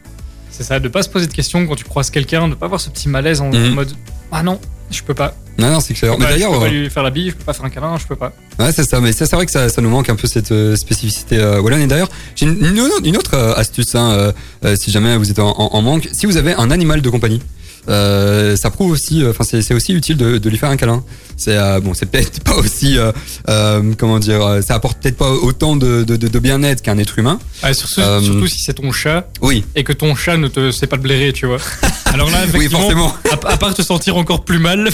c'est ça, de pas se poser de questions quand tu croises quelqu'un, de pas avoir ce petit malaise en, Mhm. en mode Ah non, je peux pas. non non c'est clair mais pas, je d'ailleurs peux pas lui faire la bille, je peux pas faire un câlin, je peux pas. Ouais, c'est ça, mais ça, c'est vrai que ça, ça nous manque un peu cette euh, spécificité euh, wallonne. Et d'ailleurs, j'ai une, une autre- astuce, hein, euh, si jamais vous êtes en, en- en manque. Si vous avez un animal de compagnie, euh, ça prouve aussi, enfin c'est c'est aussi utile de, de lui faire un câlin. C'est euh, bon, c'est peut-être [LAUGHS] pas aussi, euh, euh, comment dire, euh, ça apporte peut-être pas autant de, de, de, de bien-être qu'un être humain. Ouais, surtout, Euh, surtout si c'est ton chat Oui, et que ton chat ne te sait pas te blairer, tu vois. [LAUGHS] Alors là, oui, forcément. à, à part te sentir encore plus mal,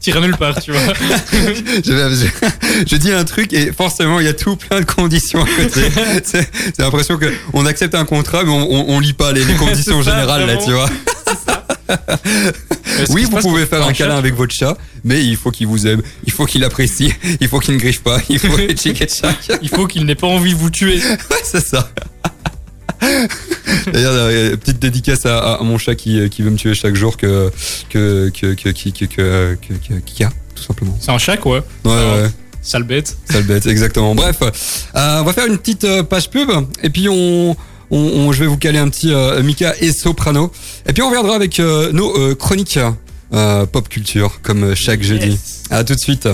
t'iras nulle part, tu vois. [LAUGHS] je, je, je dis un truc et forcément il y a tout plein de conditions à côté. C'est l'impression que on accepte un contrat mais on, on, on lit pas les, les conditions ça, générales là, tu vois. Oui, vous pouvez faire un câlin avec votre chat, mais il faut qu'il vous aime, il faut qu'il apprécie, il faut qu'il ne griffe pas, il faut. [LAUGHS] Il faut qu'il n'ait pas envie de vous tuer. [LAUGHS] Ouais, c'est ça. D'ailleurs, euh, petite dédicace à, à mon chat qui, euh, qui veut me tuer chaque jour que que que que qui que que que- que- qui a tout simplement. C'est un chat, quoi. Ouais, ouais. Sale bête. Sale bête, exactement. Bref, euh, on va faire une petite page pub et puis on, on, on- je vais vous caler un petit euh, Mika et Soprano. Et puis on reviendra avec euh, nos euh, chroniques euh, pop culture comme chaque jeudi. Yes. À tout de suite.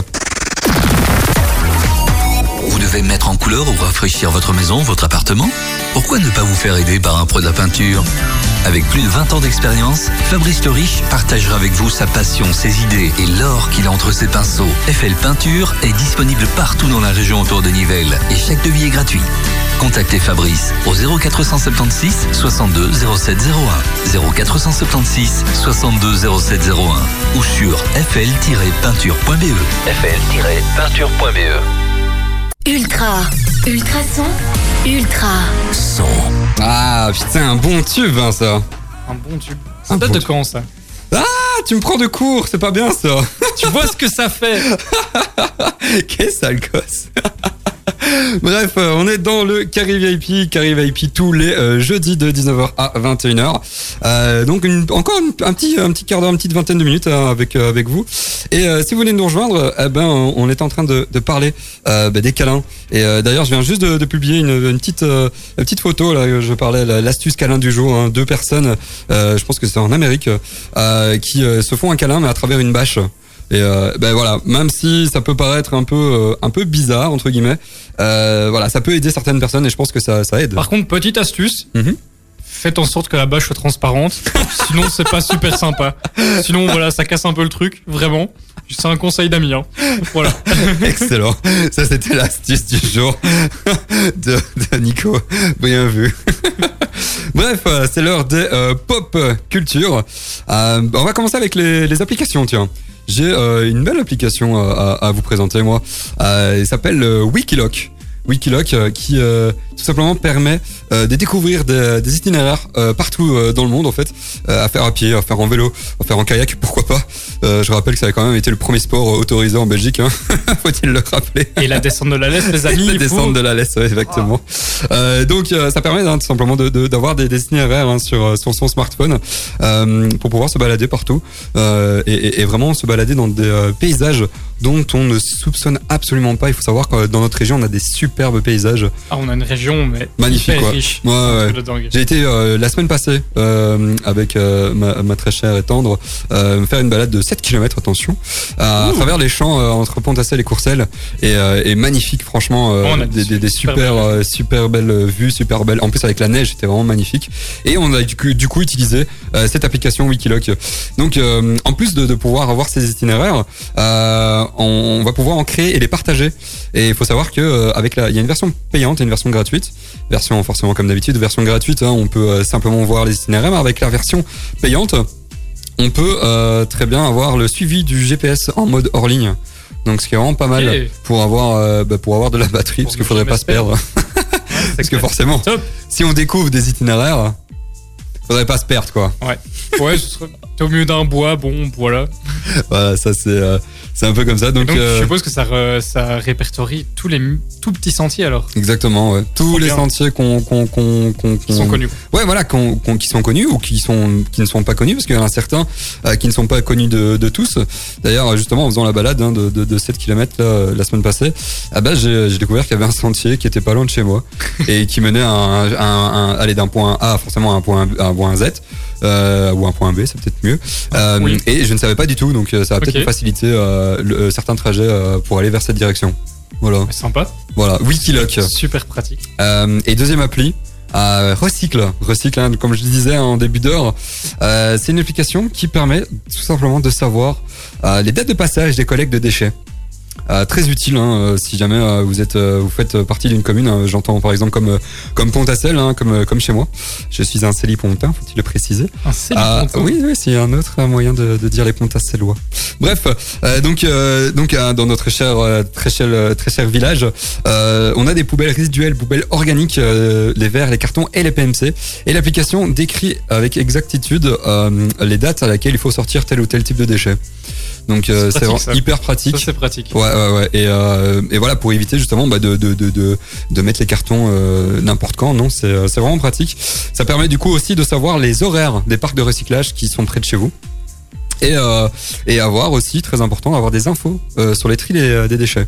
Vous devez mettre en couleur ou rafraîchir votre maison, votre appartement? Pourquoi ne pas vous faire aider par un pro de la peinture? Avec plus de 20 ans d'expérience, Fabrice le Riche partagera avec vous sa passion, ses idées et l'or qu'il a entre ses pinceaux. FL Peinture est disponible partout dans la région autour de Nivelles et chaque devis est gratuit. Contactez Fabrice au 0476 62 0701 0476 62 0701 ou sur fl-peinture.be fl-peinture.be Ultra. Ultrason. Ultra. Son. Ah putain, un bon tube hein, ça. Un bon tube. Un Ça date bon de tube. quand, ça? Ah, tu me prends de court, c'est pas bien ça. Tu vois ce que ça fait? [LAUGHS] Quel sale gosse? [LAUGHS] Bref, euh, on est dans le Carry VIP, Carry VIP tous les euh, jeudis de 19h à 21h. Euh, donc encore un petit un petit quart d'heure, une petite vingtaine de minutes hein, avec avec vous. Et si vous de nous rejoindre, eh ben on est en train de, parler bah, des câlins. Et d'ailleurs, je viens juste de, publier une, petite petite photo là. Je parlais la- l'astuce câlin du jour. hein. deux personnes, je pense que c'est en Amérique, qui se font un câlin mais à travers une bâche. Et euh, ben voilà, même si ça peut paraître un peu euh, un peu bizarre entre guillemets, euh, voilà, ça peut aider certaines personnes et je pense que ça ça aide. Par contre, petite astuce. Mhm. Faites en sorte que la bâche soit transparente. Sinon, c'est pas super sympa. Sinon, voilà, ça casse un peu le truc, vraiment. C'est un conseil d'ami. Hein. Voilà. [LAUGHS] Excellent. Ça c'était l'astuce du jour de, de Nico. Bien vu. Bref, c'est l'heure des pop culture. On va commencer avec les, les applications, tiens. J'ai euh, une belle application euh, à, à vous présenter, moi. Euh, il s'appelle Wikiloc. Wikiloc euh, qui euh, tout simplement permet euh, de découvrir des, des itinéraires partout dans le monde en fait, à faire à pied, à faire en vélo, à faire en kayak, [LAUGHS] pourquoi pas. Je rappelle que ça a quand même été le premier sport autorisé en Belgique, hein. [LAUGHS] faut-il le rappeler. Et la descente de la laisse, les amis. La faut- descente de la laisse, ouais, exactement. Donc ça permet hein, tout simplement de- de- d'avoir des, des itinéraires hein, sur, sur son smartphone pour pouvoir se balader partout et, et- et vraiment se balader dans des paysages dont on ne soupçonne absolument pas. Il faut savoir que dans notre région, on a des paysages. Ah, on a une région, mais Magnifique, quoi. riche. Ouais, ouais. J'ai été euh, la semaine passée euh, avec euh, ma, ma très chère et tendre faire une balade de 7 km, attention, à, travers les champs entre Pontassel et Courcelles et, et magnifique franchement on a des, des super super belles. super belles vues, super belles. En plus avec la neige, c'était vraiment magnifique. Et on a du coup, du coup utilisé euh, cette application Wikiloc. Donc euh, en plus de, de pouvoir avoir ces itinéraires, euh, on, on va pouvoir en créer et les partager. Et il faut savoir que euh, avec la, il y a une version payante et une version gratuite. Version forcément comme d'habitude, version gratuite, hein, on peut euh, simplement voir les itinéraires. Mais avec la version payante, on peut euh, très bien avoir le suivi du GPS en mode hors ligne. Donc ce qui est vraiment pas mal pour avoir bah, pour avoir de la batterie Pour parce qu'il ne faudrait pas se se perdre. [LAUGHS] Parce que forcément, Top. si on découvre des itinéraires, faudrait pas se perdre quoi. Ouais, ce serait au milieu d'un bois, bon, voilà. Voilà, ça c'est euh, c'est un peu comme ça. Donc, Donc, euh, je suppose que ça, re- ça répertorie tous les tout petits sentiers alors. exactement, ouais. tous les bien. sentiers qu'on qu'on qu'on qu'on Qui sont connus. Ouais, voilà, qu'on- qu'on- qui sont connus ou qui sont qui ne sont pas connus, parce qu'il y en a certains euh, qui ne sont pas connus de, de tous. D'ailleurs, justement, en faisant la balade hein, de, de, de 7 km là, euh, la semaine passée, ah bah, j'ai découvert qu'il y avait un sentier qui était pas loin de chez moi [LAUGHS] et qui menait à un, à un- un- aller d'un point A forcément à un point, à un point Z euh, ou un point B, c'est peut-être mieux. Euh, oui. Et je ne savais pas du tout, donc euh, ça va peut-être faciliter euh, le- euh, certains trajets euh, pour aller vers cette direction. Voilà, Sympa. voilà, Wikiloc. Super pratique. Euh, et deuxième appli, Euh, Recycle, Recycle, hein, comme je disais en début d'heure, euh, c'est une application qui permet tout simplement de savoir euh, les dates de passage des collectes de déchets. Euh, très utile hein, euh, si jamais euh, vous êtes euh, vous faites partie d'une commune hein, j'entends par exemple comme euh, comme Pontacelle hein, comme euh, comme chez moi je suis un célipontain faut-il le préciser Un oui, oui, c'est un autre euh, moyen de, de dire les Pontacellois. Bref, euh, donc euh, donc euh, dans notre cher euh, très cher euh, très cher village, euh, on a des poubelles résiduelles, poubelles organiques, euh, les verres, les cartons et les PMC. Et l'application décrit avec exactitude euh, les dates à laquelle il faut sortir tel ou tel type de déchets. Donc euh, C'est vraiment ça. hyper pratique. c'est pratique. Ouais, ouais, ouais. Et, euh, et voilà, pour éviter justement bah, de, de, de, de, de mettre les cartons euh, n'importe quand, non, c'est euh, c'est vraiment pratique. Ça permet du coup aussi de savoir les horaires des parcs de recyclage qui sont près de chez vous. Et, euh, et avoir aussi, très important, avoir des infos euh, sur les tri des, des déchets.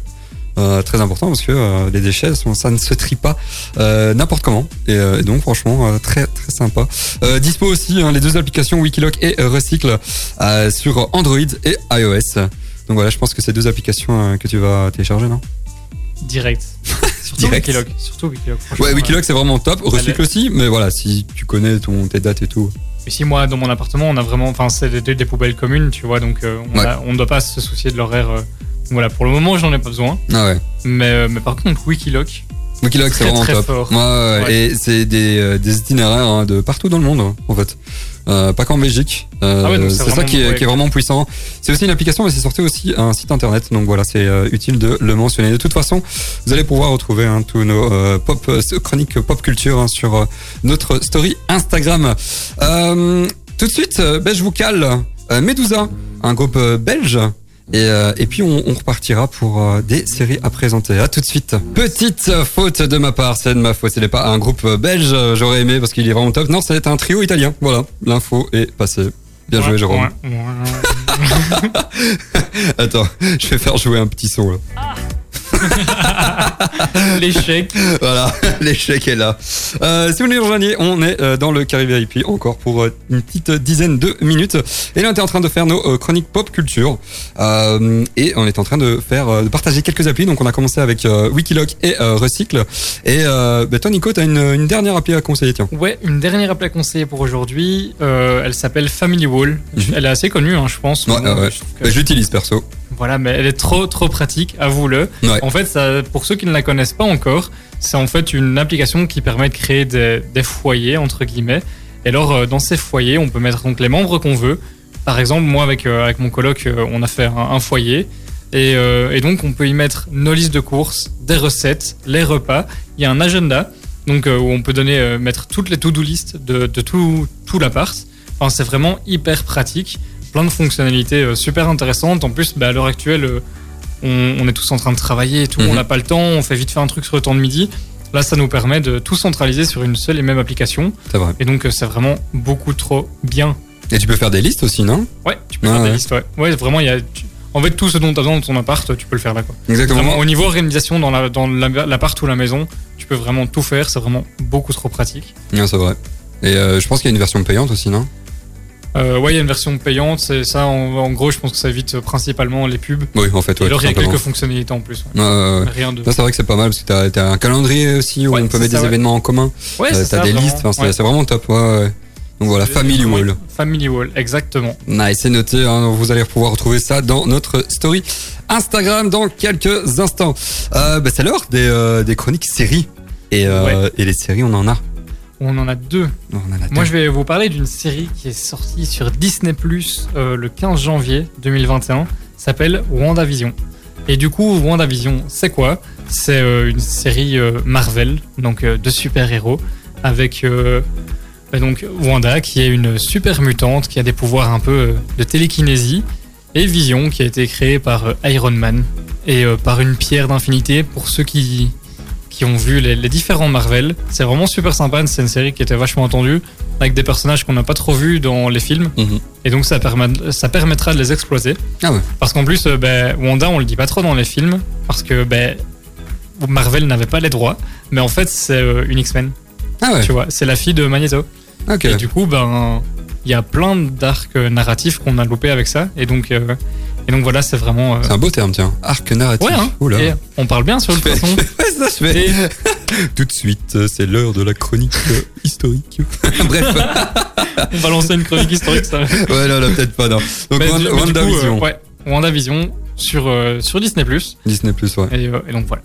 Euh, très important parce que euh, les déchets, ça ne se trie pas euh, n'importe comment. Et, et donc franchement, très très sympa. Dispo aussi hein, les deux applications Wikiloc et Recycle sur Android et iOS. Donc voilà, je pense que c'est deux applications que tu vas télécharger, non? Direct. [LAUGHS] Surtout Direct. Wikiloc. Surtout Wikiloc. Ouais, Wikiloc c'est vraiment top. Recycle aussi, mais voilà, si tu connais ton, tes dates et tout. Ici, moi, dans mon appartement, on a vraiment, enfin, c'est des, des poubelles communes, tu vois, donc on Ouais. a- on ne doit pas se soucier de l'horaire. Voilà, pour le moment, j'en ai pas besoin. Ah ouais. Mais, euh, mais par contre, Wikiloc, Wikiloc c'est vraiment très top. fort. Ouais. Et c'est des, euh, des itinéraires hein, de partout dans le monde, en fait. Euh, pas qu'en Belgique. Euh, Ah ouais, c'est c'est ça qui est, qui est vraiment puissant. C'est aussi une application, mais c'est sorti aussi un site internet. Donc voilà, c'est euh, utile de le mentionner. De toute façon, vous allez pouvoir retrouver hein, tous nos euh, pop chroniques pop culture hein, sur notre story Instagram. Euh, tout de suite, ben, je vous cale euh, Medusa, un groupe belge. Et, euh, et puis on, on repartira pour euh, des séries à présenter. À tout de suite. Petite faute de ma part, c'est de ma faute. Ce n'est pas un groupe belge, euh, j'aurais aimé parce qu'il est vraiment top. Non, c'est un trio italien. Voilà, l'info est passée. Bien joué, Jérôme. [LAUGHS] Attends, je vais faire jouer un petit son là. [LAUGHS] L'échec. Voilà, [LAUGHS] l'échec est là. Euh, si vous nous rejoignez, on est euh, dans le Carré VIP encore pour euh, une petite dizaine de minutes. Et là, on était en train de faire nos chroniques pop culture. Euh, et on est en train de faire de partager quelques applis. Donc, on a commencé avec euh, Wikiloc et euh, Recycle. Et euh, bah, toi, Nico, t'as une, une dernière appli à conseiller, tiens. Ouais, une dernière appli à conseiller pour aujourd'hui. euh, elle s'appelle Family Wall. Mhm. Elle est assez connue, hein, je pense. Ouais, ouais, Bah, je l'utilise perso. Voilà, mais elle est trop trop pratique, avoue-le. Ouais. En fait, ça, pour ceux qui ne la connaissent pas encore, c'est en fait une application qui permet de créer des, des foyers entre guillemets. Et alors, euh, dans ces foyers, on peut mettre donc les membres qu'on veut. Par exemple, moi avec euh, avec mon coloc, euh, on a fait un, un foyer. Et, euh, et donc, on peut y mettre nos listes de courses, des recettes, les repas. Il y a un agenda, donc euh, où on peut donner mettre toutes les to-do list de, de tout tout l'appart. Enfin, c'est vraiment hyper pratique plein de fonctionnalités euh, super intéressantes. En plus, bah, à l'heure actuelle, euh, on, on est tous en train de travailler et tout, Mhm. on n'a pas le temps, on fait vite faire un truc sur le temps de midi. Là, ça nous permet de tout centraliser sur une seule et même application. C'est vrai. Et donc, euh, c'est vraiment beaucoup trop bien. Et tu peux faire des listes aussi, non? Ouais, tu peux Ah faire des listes, ouais. Ouais, vraiment, il y a. En fait, tout ce dont tu as besoin dans ton appart, tu peux le faire là, quoi. Exactement. Vraiment, au niveau organisation dans la- dans l'appart ou la maison, tu peux vraiment tout faire. C'est vraiment beaucoup trop pratique. Ouais, c'est vrai. Et euh, je pense qu'il y a une version payante aussi, non? Euh, ouais, il y a une version payante. C'est ça, en, en gros, je pense que ça évite principalement les pubs. Oui, en fait, et ouais. alors, tout il y a quelques fonctionnalités en plus. ouais. Rien de. C'est vrai que c'est pas mal parce que t'as as un calendrier aussi où Ouais, on peut mettre ça, des événements en commun. Ouais, Euh, t'as des vraiment. listes, enfin, c'est vraiment top. Ouais. Donc voilà, Family Wall. Family Wall, exactement. Nice, c'est noté. hein, vous allez pouvoir retrouver ça dans notre story Instagram dans quelques instants. Euh, bah, c'est l'heure des, euh, des chroniques séries. Et, euh, et les séries, on en a. On en a deux. On en a Moi, je vais vous parler d'une série qui est sortie sur Disney Plus le 15 janvier 2021. S'appelle WandaVision. Et du coup, WandaVision, c'est quoi? C'est euh, une série euh, Marvel, donc euh, de super-héros, avec euh, bah, donc Wanda qui est une super mutante qui a des pouvoirs un peu euh, de télékinésie, et Vision qui a été créée par euh, Iron Man et euh, par une pierre d'infinité pour ceux qui qui ont vu les, les différents Marvel. C'est vraiment super sympa. C'est une série qui était vachement attendue avec des personnages qu'on n'a pas trop vus dans les films. Mhm. Et donc ça, permet, ça permettra de les exploiter. Ah ouais. Parce qu'en plus, euh, ben, Wanda, on le dit pas trop dans les films parce que ben, Marvel n'avait pas les droits. Mais en fait, c'est euh, une X-Men. Ah ouais. Tu vois, c'est la fille de Magneto. Ok. Et du coup, ben, il y a plein d'arcs narratifs qu'on a loupé avec ça. Et donc, euh, et donc voilà, c'est vraiment. euh, C'est un beau terme, tiens. Arc narratif. Ouais, hein. Oula. Et on parle bien sur le. [LAUGHS] Ouais, ça, je fais. Et [LAUGHS] Tout de suite, c'est l'heure de la chronique euh, historique. [LAUGHS] Bref, On va lancer une chronique historique, ça. ouais, là, là, peut-être pas, non. Donc, Mais Wand- du- mais du coup, WandaVision. euh, ouais, WandaVision sur, euh, sur Disney+. Disney Plus, ouais. Et, euh, et donc voilà,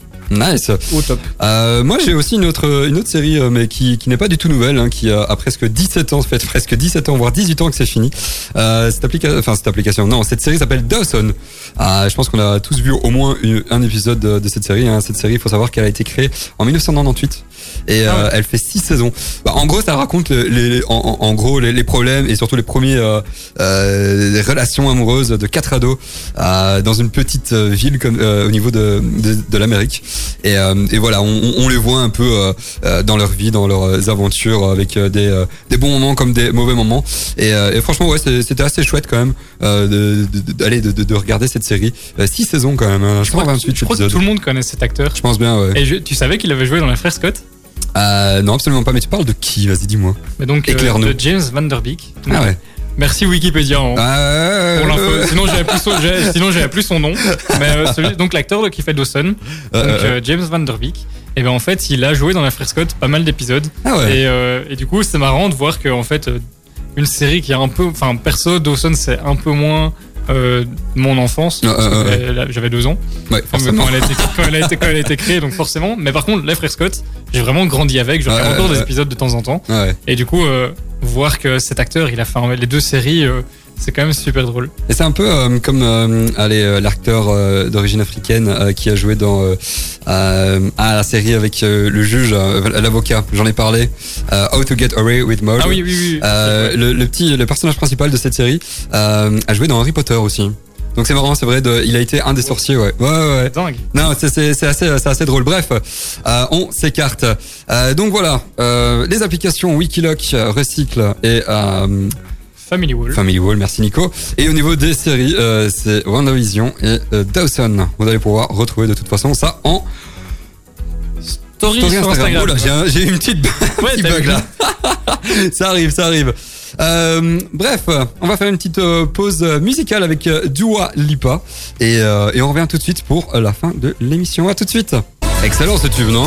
Nice. au top. Euh, moi, j'ai aussi une autre, une autre série, euh, mais qui, qui n'est pas du tout nouvelle, hein, qui a, a presque 17 ans, fait presque 17 ans, voire 18 ans que c'est fini. Euh, cette application, enfin, cette application, non, cette série s'appelle Dawson. Euh, je pense qu'on a tous vu au moins une- un épisode de, de cette série. Hein. Cette série, il faut savoir qu'elle a été créée en 1998. Et Ah euh, ouais. elle fait six saisons. Bah, en gros, ça raconte le- les, les- en, gros les, les problèmes et surtout les premiers euh, euh, les relations amoureuses de quatre ados euh, dans une petite euh, ville comme euh, au niveau de, de, de l'Amérique. Et, euh, et voilà, on, les voit un peu dans leur vie, dans leurs aventures, avec des, des bons moments comme des mauvais moments. Et, et franchement, ouais, c'était assez chouette quand même de, de, regarder cette série. Euh, six saisons quand même, hein, Je crois, que, 128 je crois que tout le monde connaît cet acteur. Je pense bien, ouais. Et je- tu savais qu'il avait joué dans les Frères Scott? Euh, non, absolument pas. Mais tu parles de qui? Vas-y, dis-moi. Mais donc euh, de James Van Der Beek. Ah ouais. Merci Wikipédia. hein, Ah, pour l'info. euh, Sinon j'avais plus, son- j'avais- sinon j'avais plus son nom. Mais euh, celui- [LAUGHS] donc l'acteur qui fait Dawson, euh, euh, James Van Der Beek. Et ben en fait il a joué dans Frères Scott pas mal d'épisodes. ah ouais. Et, euh, et du coup, c'est marrant de voir que en fait, euh, une série qui est un peu, enfin perso, Dawson c'est un peu moins euh, mon enfance. Euh, euh, euh. euh, là, J'avais deux ans Ouais, quand elle, a été, quand, elle a été, quand elle a été créée, donc forcément. Mais par contre, les frères Scott, j'ai vraiment grandi avec. Je regarde encore des épisodes de temps en temps. Ouais. Et du coup, euh, voir que cet acteur, il a fait les deux séries, euh, c'est quand même super drôle. Et c'est un peu euh, comme euh, euh, l'acteur euh, d'origine africaine qui a joué dans ah, la série avec le juge, l'avocat. J'en ai parlé. How to Get Away with Murder. Ah oui, oui, oui. Le, le petit, le personnage principal de cette série a joué dans Harry Potter aussi. Donc c'est marrant, c'est vrai. De, il a été un des sorciers, ouais. Ouais, ouais. ouais. Dingue. Non, c'est c'est c'est assez c'est assez drôle. Bref, euh, on s'écarte. Euh, donc voilà, euh, les applications Wikiloc, Recycle et Family Wall. Family Wall, merci Nico. Et au niveau des séries, c'est WandaVision et Dawson. Vous allez pouvoir retrouver de toute façon ça en Story, story sur Instagram. Instagram. Oula, j'ai j'ai une petite Ouais, [LAUGHS] petit t'as bug là. [LAUGHS] ça arrive, ça arrive. Euh, bref, on va faire une petite euh, pause musicale avec euh, Dua Lipa et, et on revient tout de suite pour la fin de l'émission. À tout de suite. Excellent ce tube, non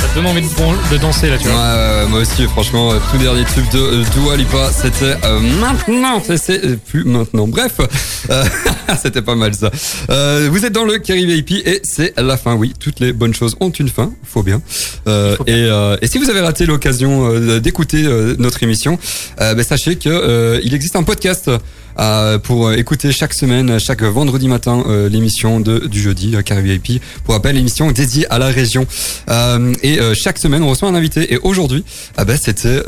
Ça te donne envie de, danser là, tu vois. ouais, moi aussi, franchement, euh, tout dernier tube de euh, Dua Lipa, c'était euh, maintenant, c'est- plus maintenant. Bref, euh, [LAUGHS] c'était pas mal ça. Euh, vous êtes dans le Carry VIP et c'est la fin, oui, toutes les bonnes choses ont une fin, faut bien. Euh, Faut bien. Et, euh, et si vous avez raté l'occasion d'écouter notre émission, euh, ben, sachez que euh, il existe un podcast. Euh, pour euh, écouter chaque semaine, chaque vendredi matin, euh, l'émission du jeudi, euh, Carré VIP. Pour rappel, l'émission dédiée à la région. Euh, et euh, chaque semaine, on reçoit un invité. Et aujourd'hui, ah ben, c'était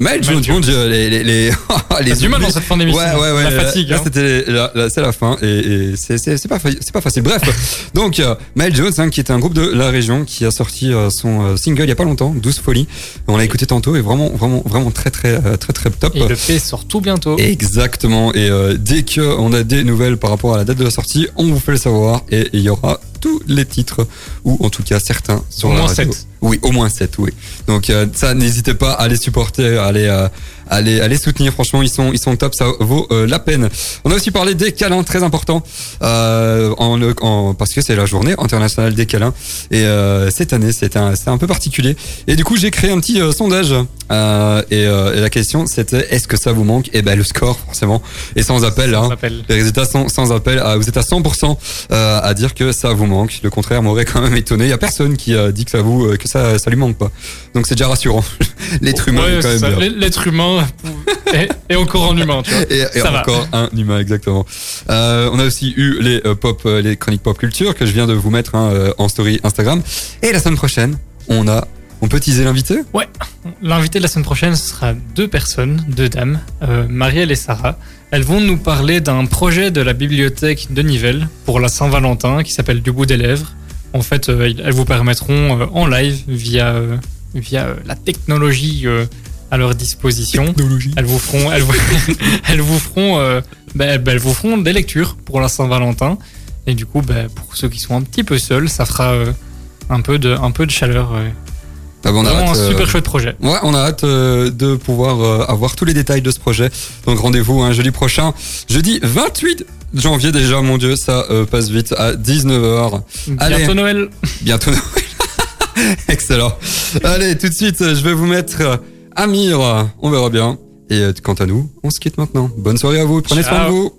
euh, Maël Jones. Mon Dieu, les les [LAUGHS] les, T'as du mal dans cette fin d'émission. Ouais, ouais, ouais. La là- fatigue. Hein. c'était, c'est la fin et, et c'est, c'est, c'est pas, c'est pas facile. Bref, [LAUGHS] donc euh, Jones, hein, qui est un groupe de la région, qui a sorti euh, son euh, single il y a pas longtemps, 12 folies. On l'a écouté tantôt et vraiment, vraiment, vraiment très, très, euh, très, très top. Et le P sort tout bientôt. Exactement. Et euh, dès que on a des nouvelles par rapport à la date de la sortie, on vous fait le savoir et il y aura tous les titres ou en tout cas certains sur Au la moins radio. sept. Oui, au moins 7, oui. Donc euh, ça, n'hésitez pas à les supporter, à les, euh, à les soutenir. Franchement, ils sont, ils sont top, ça vaut euh, la peine. On a aussi parlé des câlins, très important, euh, en, en, parce que c'est la journée internationale des câlins. Et euh, cette année, c'est un, c'est un peu particulier. Et du coup, j'ai créé un petit euh, sondage. Euh, et, euh, et la question, c'était est-ce que ça vous manque? Et ben le score, forcément, est sans appel. Hein. Les résultats sont sans appel. Ah, vous êtes à 100% euh, à dire que ça vous manque. Le contraire m'aurait quand même étonné. Il y a personne qui dit que ça vous, que ça, ça lui manque pas. Donc c'est déjà rassurant. [LAUGHS] L'être humain Ouais, est quand même. L'être humain est encore en humain, tu vois. Et, et Ça va. encore un humain exactement. Euh, on a aussi eu les euh, pop, euh, les chroniques pop culture que je viens de vous mettre hein, en story Instagram. Et la semaine prochaine, on a, on peut teaser l'invité? L'invité de la semaine prochaine, ce sera deux personnes, deux dames, euh, Marielle et Sarah. Elles vont nous parler d'un projet de la bibliothèque de Nivelles pour la Saint-Valentin qui s'appelle Du bout des lèvres. En fait, euh, elles vous permettront euh, en live via, via la technologie à leur disposition. Elles vous feront, elles vous, [LAUGHS] elles vous feront, euh, bah, bah, elles vous feront des lectures pour la Saint-Valentin. Et du coup, bah, pour ceux qui sont un petit peu seuls, ça fera euh, un peu de, un peu de chaleur. ouais. Ah bon, on a Vraiment hâte, un euh, super chouette projet. Ouais, on a hâte euh, de pouvoir euh, avoir tous les détails de ce projet. Donc rendez-vous un jeudi prochain, jeudi 28 janvier déjà, mon dieu, ça euh, passe vite à 19h. Allez. Bientôt Noël. Bientôt Noël. [LAUGHS] Excellent. Allez, tout de suite, je vais vous mettre euh, Amir. On verra bien. Et euh, quant à nous, on se quitte maintenant. Bonne soirée à vous. Prenez soin de vous.